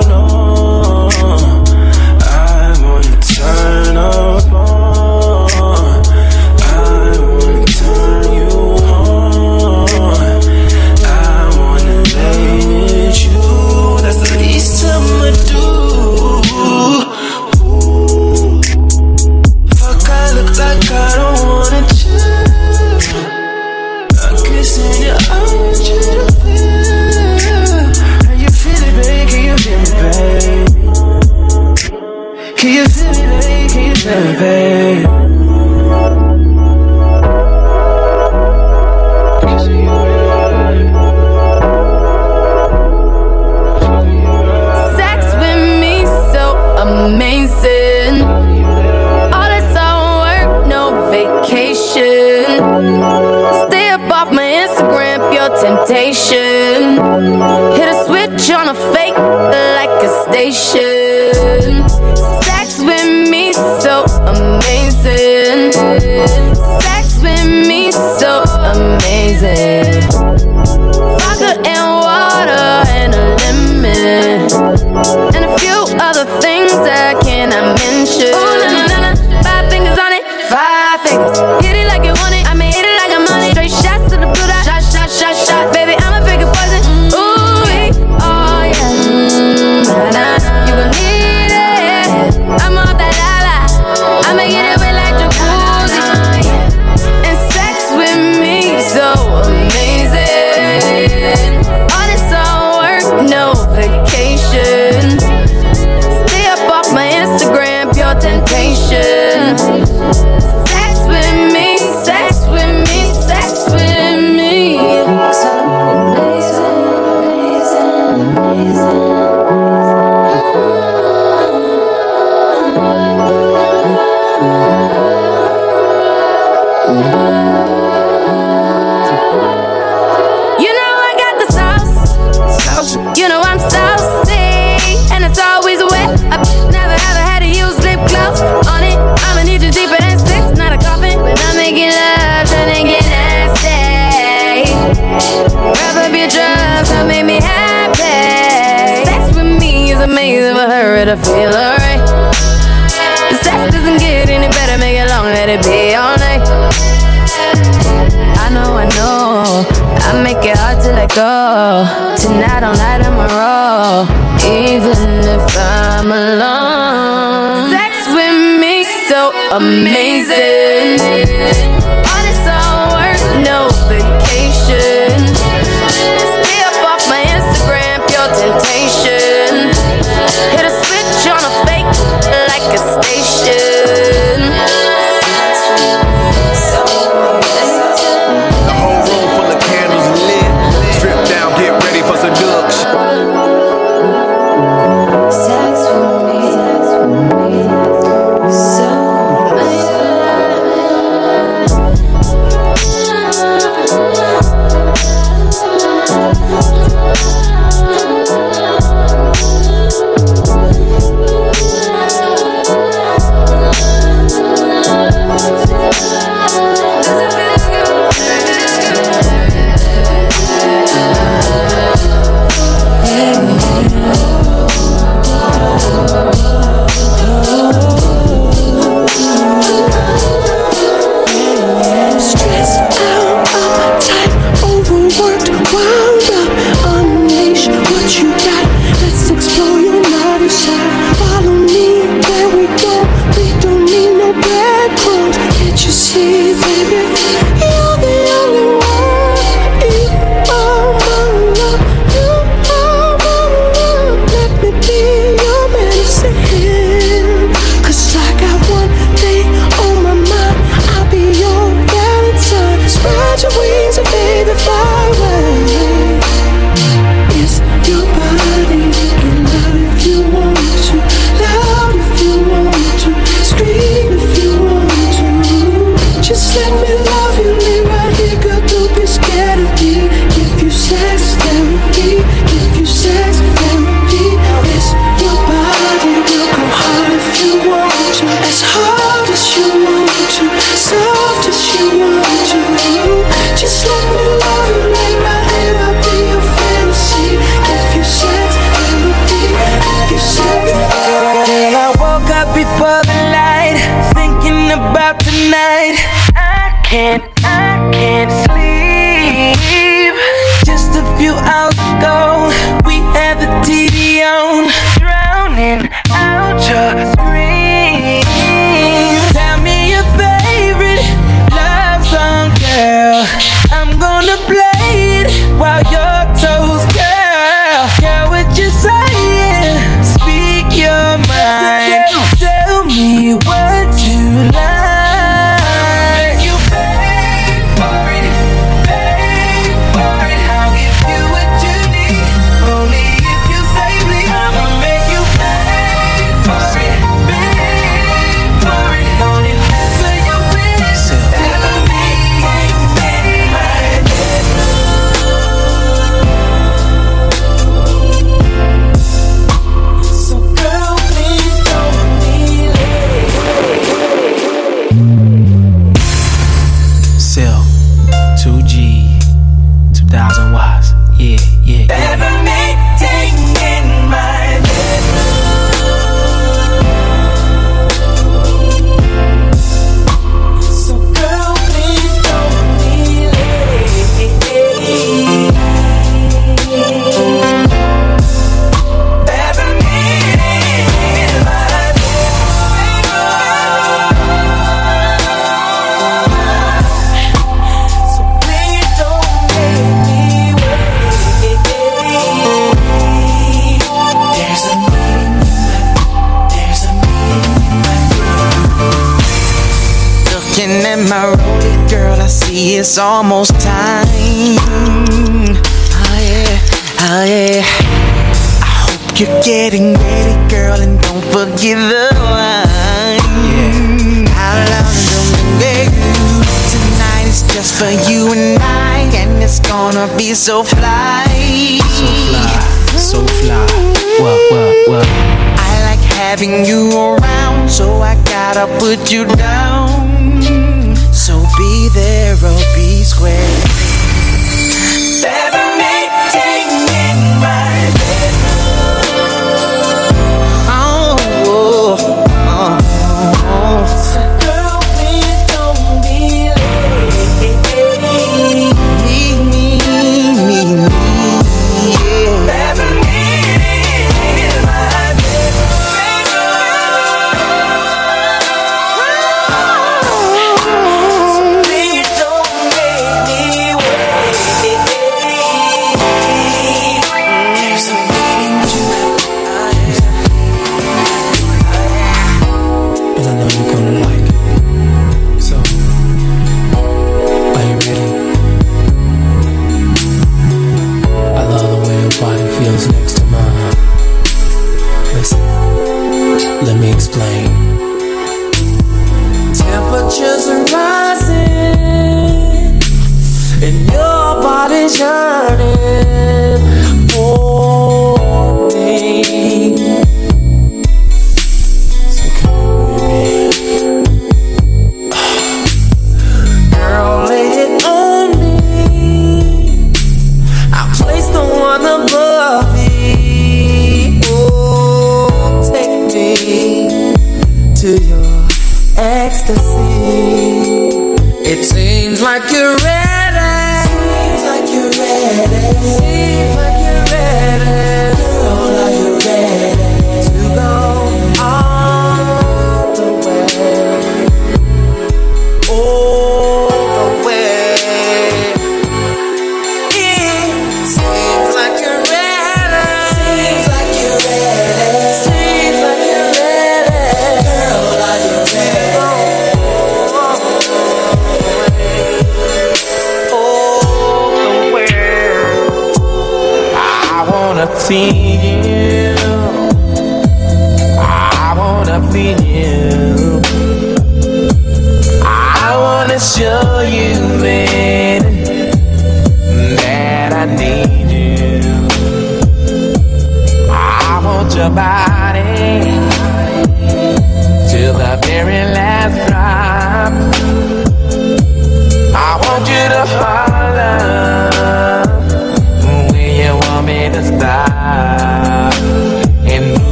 survey. to feel alright. The sex doesn't get any better, make it long, let it be all night. I know, I know, I make it hard to let go. Tonight, all night, I'm a roll, even if I'm alone. Sex with me, so amazing. I'ma fake like a station. Let me explain.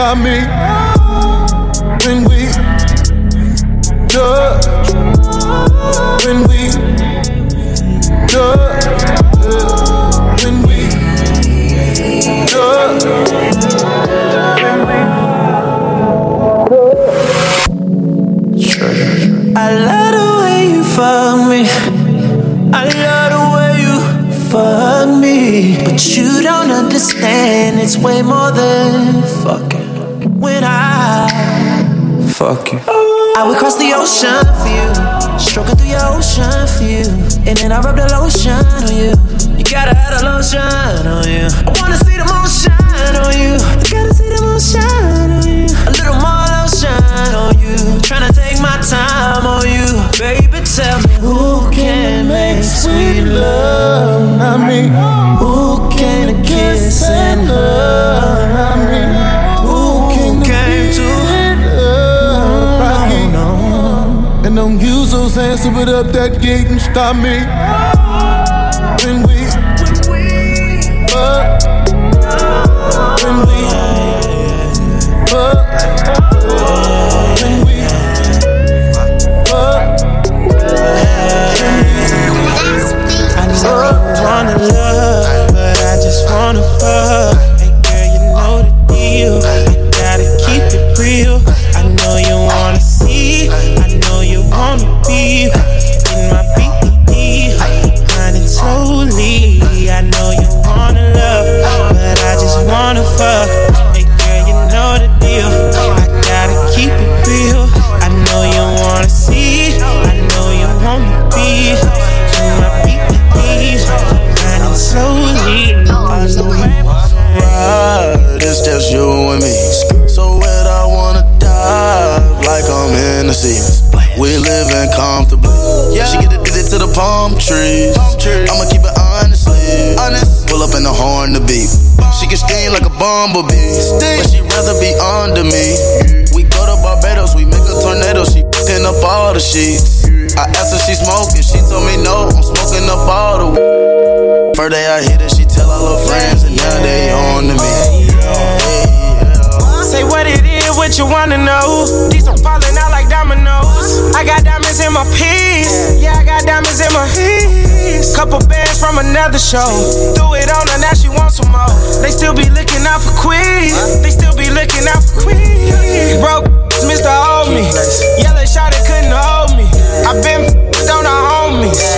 Stop me. When we touch, when we touch, when we touch. I love the way you fuck me. I love the way you fuck me. But you don't understand, it's way more than fucking. When I Fuck you. I would cross the ocean for you. Stroking through your ocean for you. And then I rub the lotion on you. You gotta have the lotion on you. I wanna see the moon shine on you. You gotta see the moon shine on you. A little more lotion on you. Tryna take my time on you. Baby, tell me who can make sweet love? Not me. Who can kiss and love? To put up that gate and stop me. When we fuck, when we fuck, when we fuck, I know you wanna love, but I just wanna fuck. Just you and me. So wet, I wanna dive like I'm in the sea. We living comfortably. She get addicted to the palm trees. I'ma keep it honestly. Honest. Pull up in the horn to beat. She can sting like a bumblebee. But she rather be under me. We go to Barbados, we make a tornado. She picking up all the sheets. I asked her she smoking, she told me no. I'm smoking up all the. First day I hit it, she tell all her friends, and now they on to me. Say what it is, what you wanna know. These are falling out like dominoes. I got diamonds in my piece. Yeah, I got diamonds in my piece. Couple bands from another show. Threw it on her, now she wants some more. They still be looking out for Queen. They still be looking out for Queen. Broke, Mr. Hold Me. Yellow shot, couldn't hold me. i been on the homies.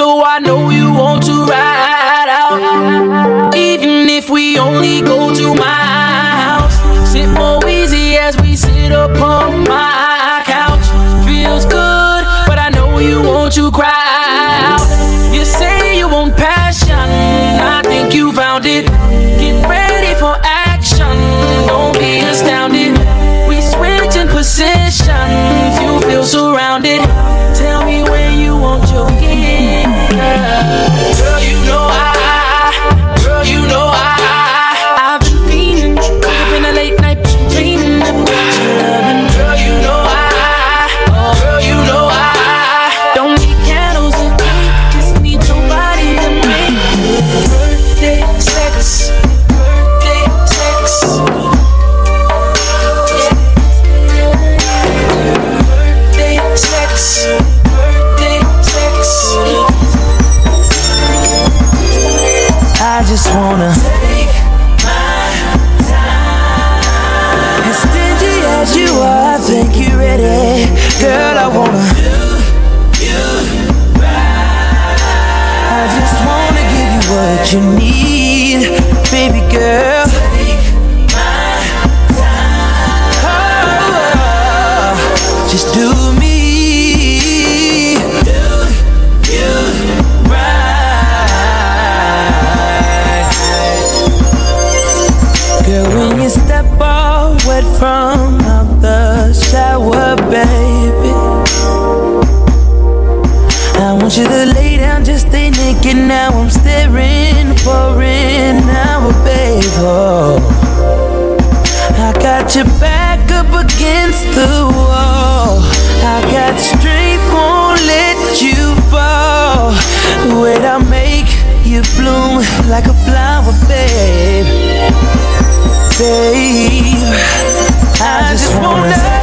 So I know you want to ride out. Even if we only go to my like a flower, babe. Babe, I, just wanna.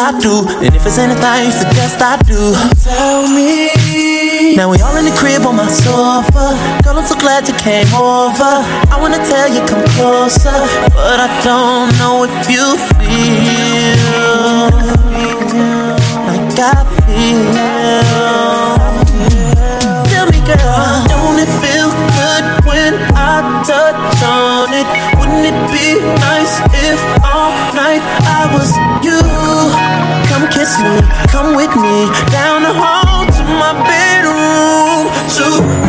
I do. And if it's anything you suggest I do, tell me. Now we all in the crib on my sofa. Girl, I'm so glad you came over. I wanna tell you, come closer. But I don't know if you feel like I feel. Tell me, girl, don't it feel good when I touch on it? Wouldn't it be nice if kiss me, come with me down the hall to my bedroom. To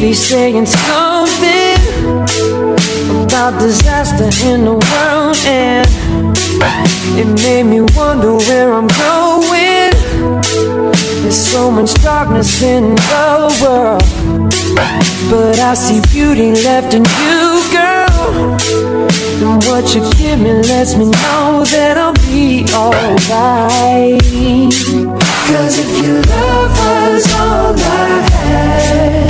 TV saying something about disaster in the world, and it made me wonder where I'm going. There's so much darkness in the world, but I see beauty left in you, girl. And what you give me lets me know that I'll be alright. Cause if your love was all I had.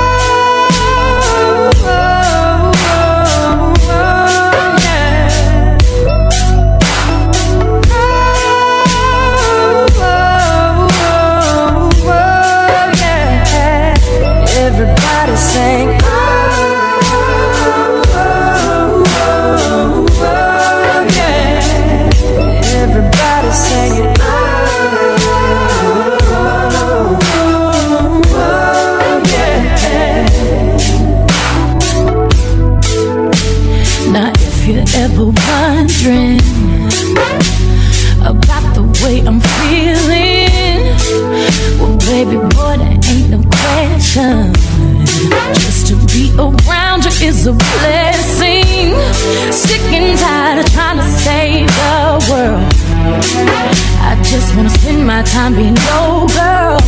time be no girl.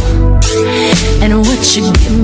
And what you give me.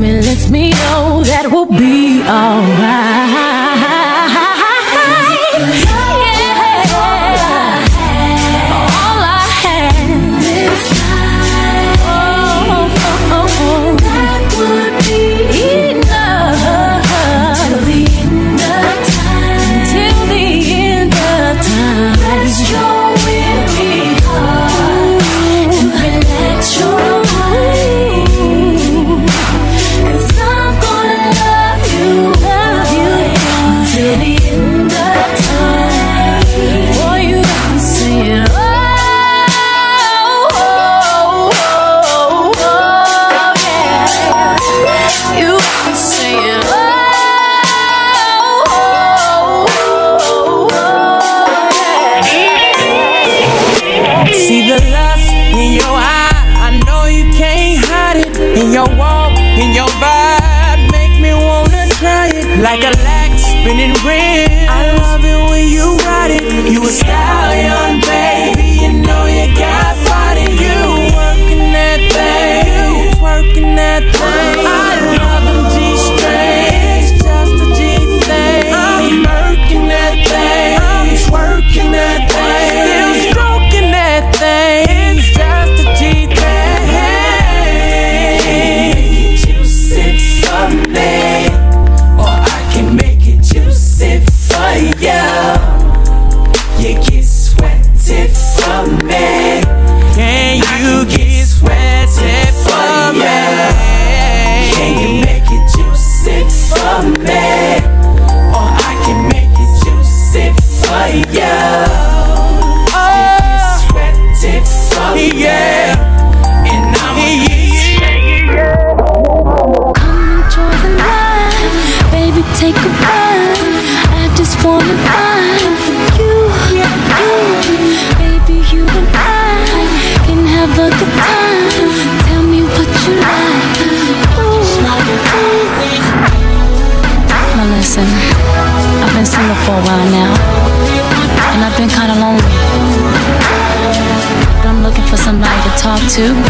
to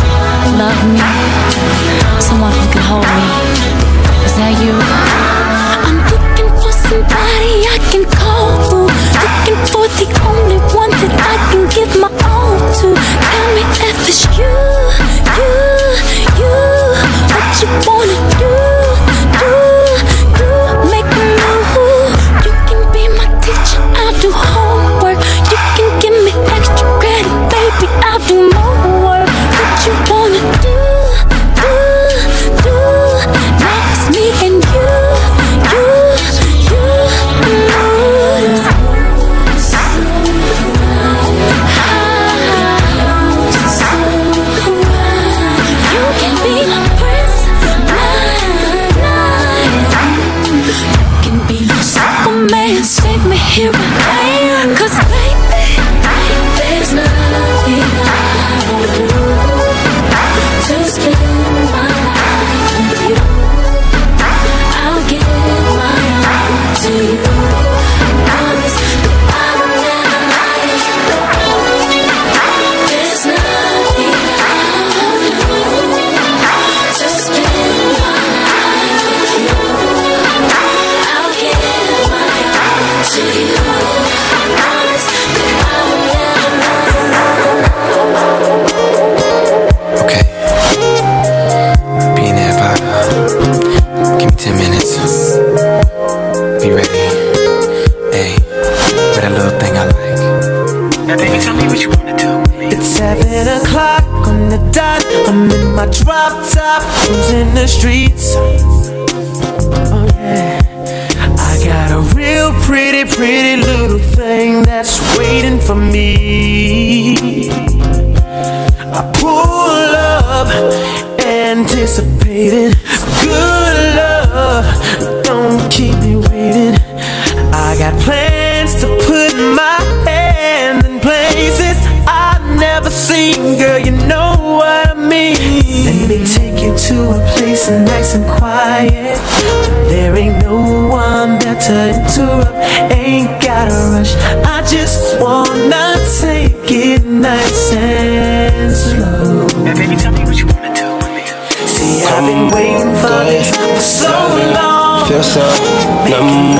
on the dot. I'm in my drop top, cruising the streets. Oh yeah, I got a real pretty, pretty little thing that's waiting for me. I pull up, anticipating Girl, you know what I mean. Let me take you to a place nice and quiet. There ain't no one there to interrupt. Ain't gotta rush. I just wanna take it nice and slow. Now baby, tell me what you wanna do. with me. See, I've been waiting for this for so long. Feel so numb,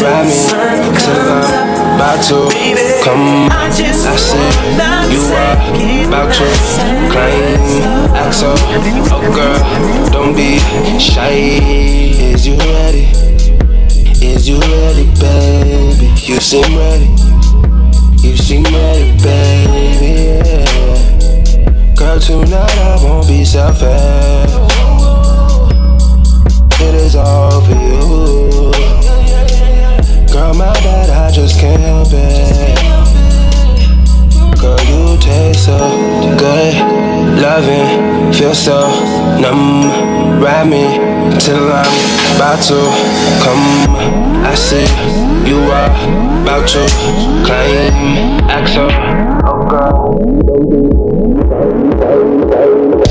ride me till I'm about to come. I see you are about to climb. Axel, oh girl, don't be shy. Is you ready? Is you ready, baby? You seem ready. You seem ready, baby. Yeah. Girl, tonight I won't be selfish. It is all for you. Girl, my bad, I just can't help it. Girl, you taste so good. Loving, feel so numb. Ride me till I'm about to come. I see you are about to climb. Axel, oh girl, Close